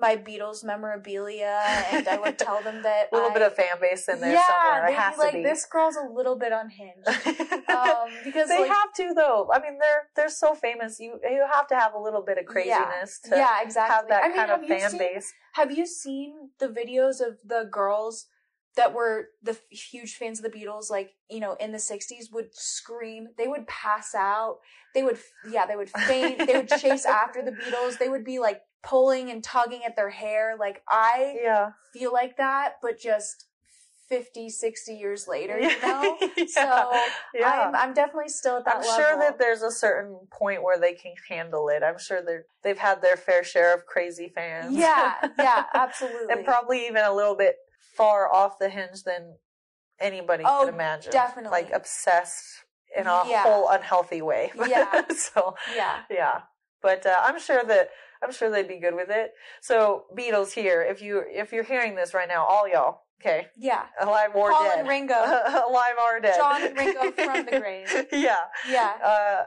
my Beatles memorabilia and I would tell them that A <laughs> little I- bit of fan base in there yeah, somewhere. they'd It has like, to be. this girl's a little bit unhinged. <laughs> um, because they like, have to though. I mean, they're they're so famous. You you have to have a little bit of craziness to yeah, exactly. have that I mean, kind of have fan seen- base. Have you seen the videos of the girls that were the f- huge fans of the Beatles, like, you know, in the 60s would scream, they would pass out, they would, yeah, they would faint, they would chase <laughs> after the Beatles, they would be like pulling and tugging at their hair. Like, I Yeah. feel like that, but just 50, 60 years later, you know? <laughs> yeah. So yeah. I'm, I'm definitely still at that level. I'm level. sure that there's a certain point where they can handle it. I'm sure they're they've had their fair share of crazy fans. Yeah, yeah, <laughs> absolutely. and probably even a little bit far off the hinge than anybody Oh, could imagine. definitely. Like obsessed in a Yeah. whole unhealthy way. <laughs> Yeah. so yeah. yeah. But uh, I'm sure that I'm sure they'd be good with it. So Beatles here, if you if you're hearing this right now, all y'all, okay, Yeah. alive or Paul dead, and Ringo. <laughs> alive or dead, John and Ringo from the <laughs> grave. yeah. Yeah. Uh,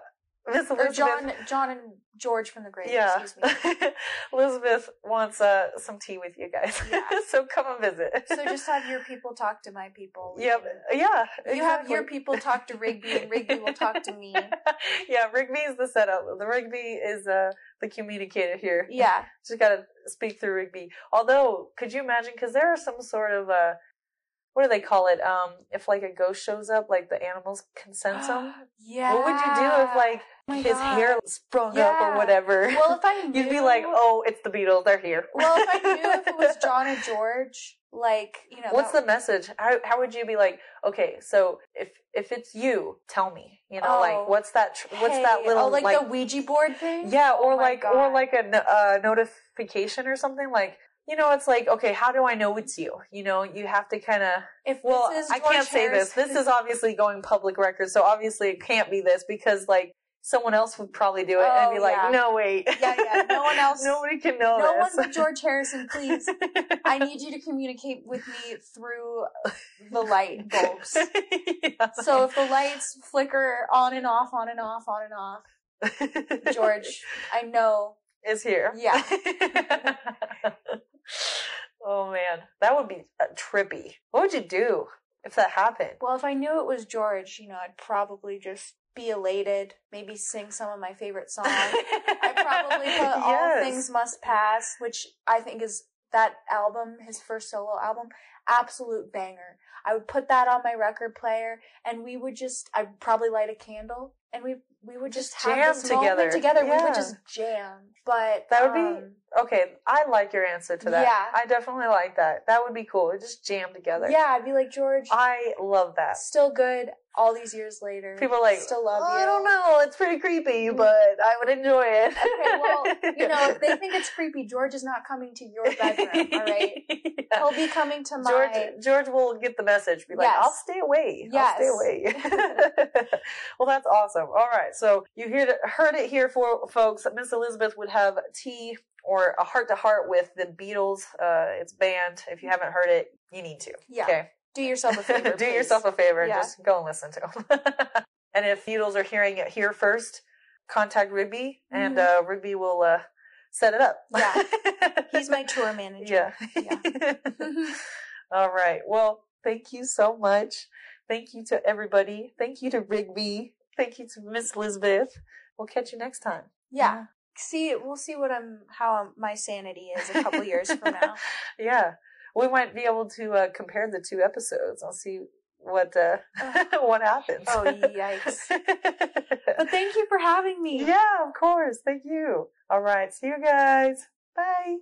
Miss Or John, John and George from the grave. yeah. Excuse me. <laughs> Elizabeth wants uh, some tea with you guys. Yeah. <laughs> so come and visit. So just have your people talk to my people. Yep. can- Yeah. You have your people talk to Rigby, and Rigby will talk to me. <laughs> yeah, Rigby is the setup. The Rigby is uh, the communicator here. Yeah. Just gotta speak through Rigby. Although, could you imagine? Because there are some sort of uh, what do they call it? Um, if like a ghost shows up, like the animals can sense them. <gasps> yeah. What would you do if like Oh his God. hair sprung up or whatever? Well, if I knew, <laughs> You'd be like, oh, it's the Beatles. They're here. Well, if I knew if it was <laughs> John and George, like you know, What's the message? How how would you be like? Okay, so if if it's you, tell me. You know, Oh. like what's that? Tr- what's that little oh, like, like the Ouija board thing? Yeah, or Oh like or like a uh, notification or something like you know it's like okay how do I know it's you you know you have to kind of If well I can't say this this is obviously going public record so obviously it can't be this because like someone else would probably do it and Oh, be like yeah. no wait Yeah, yeah, no <laughs> one else- nobody can know no one this but George Harrison, please. <laughs> I need you to communicate with me through the light bulbs. Yeah. So if the lights flicker on and off, on and off, on and off, George, <laughs> I know. is here. Yeah. Oh man, that would be uh, trippy. What would you do if that happened? Well, if I knew it was George, you know, I'd probably just be elated, maybe sing some of my favorite <laughs> songs. I probably put All Things Must Pass, which I think is that album, his first solo album, absolute banger. I would put that on my record player and we would just I'd probably light a candle and we we would just, Just have jam together. together. We would just jam. But That would be um, okay. I like your answer to that. Yeah. I definitely like that. That would be cool. Just jam together. Yeah, I'd be like, George, I love that. still good all these years later. People like, still love "Oh, you. I don't know. It's pretty creepy, but I would enjoy it. Okay, well, <laughs> you know, if they think it's creepy, George is not coming to your bedroom, all right? Yeah. <laughs> He'll be coming to my. George George will get the message. Be like, Yes. I'll stay away. I'll stay away. <laughs> well, that's awesome. All right, so you heard it, heard it here, for folks. Miss Elizabeth would have tea or a heart to heart with the Beatles. Uh, it's banned. If you haven't heard it, you need to. Yeah. Okay. Do yourself a favor. <laughs> Do please. yourself a favor Yeah. just go and listen to them. <laughs> and if Beatles are hearing it here first, contact Rigby, and uh, Rigby will uh, set it up. Yeah. <laughs> He's my tour manager. Yeah. All right. Well, thank you so much. Thank you to everybody. Thank you to Rigby. Thank you to Miss Elizabeth. We'll catch you next time. Yeah. See, we'll see what I'm, how I'm, my sanity is a couple years from now. Yeah. We might be able to uh, compare the two episodes. I'll see what uh, <laughs> what happens. Oh, yikes. <laughs> But thank you for having me. yeah, of course. Thank you. All right. See you guys. Bye.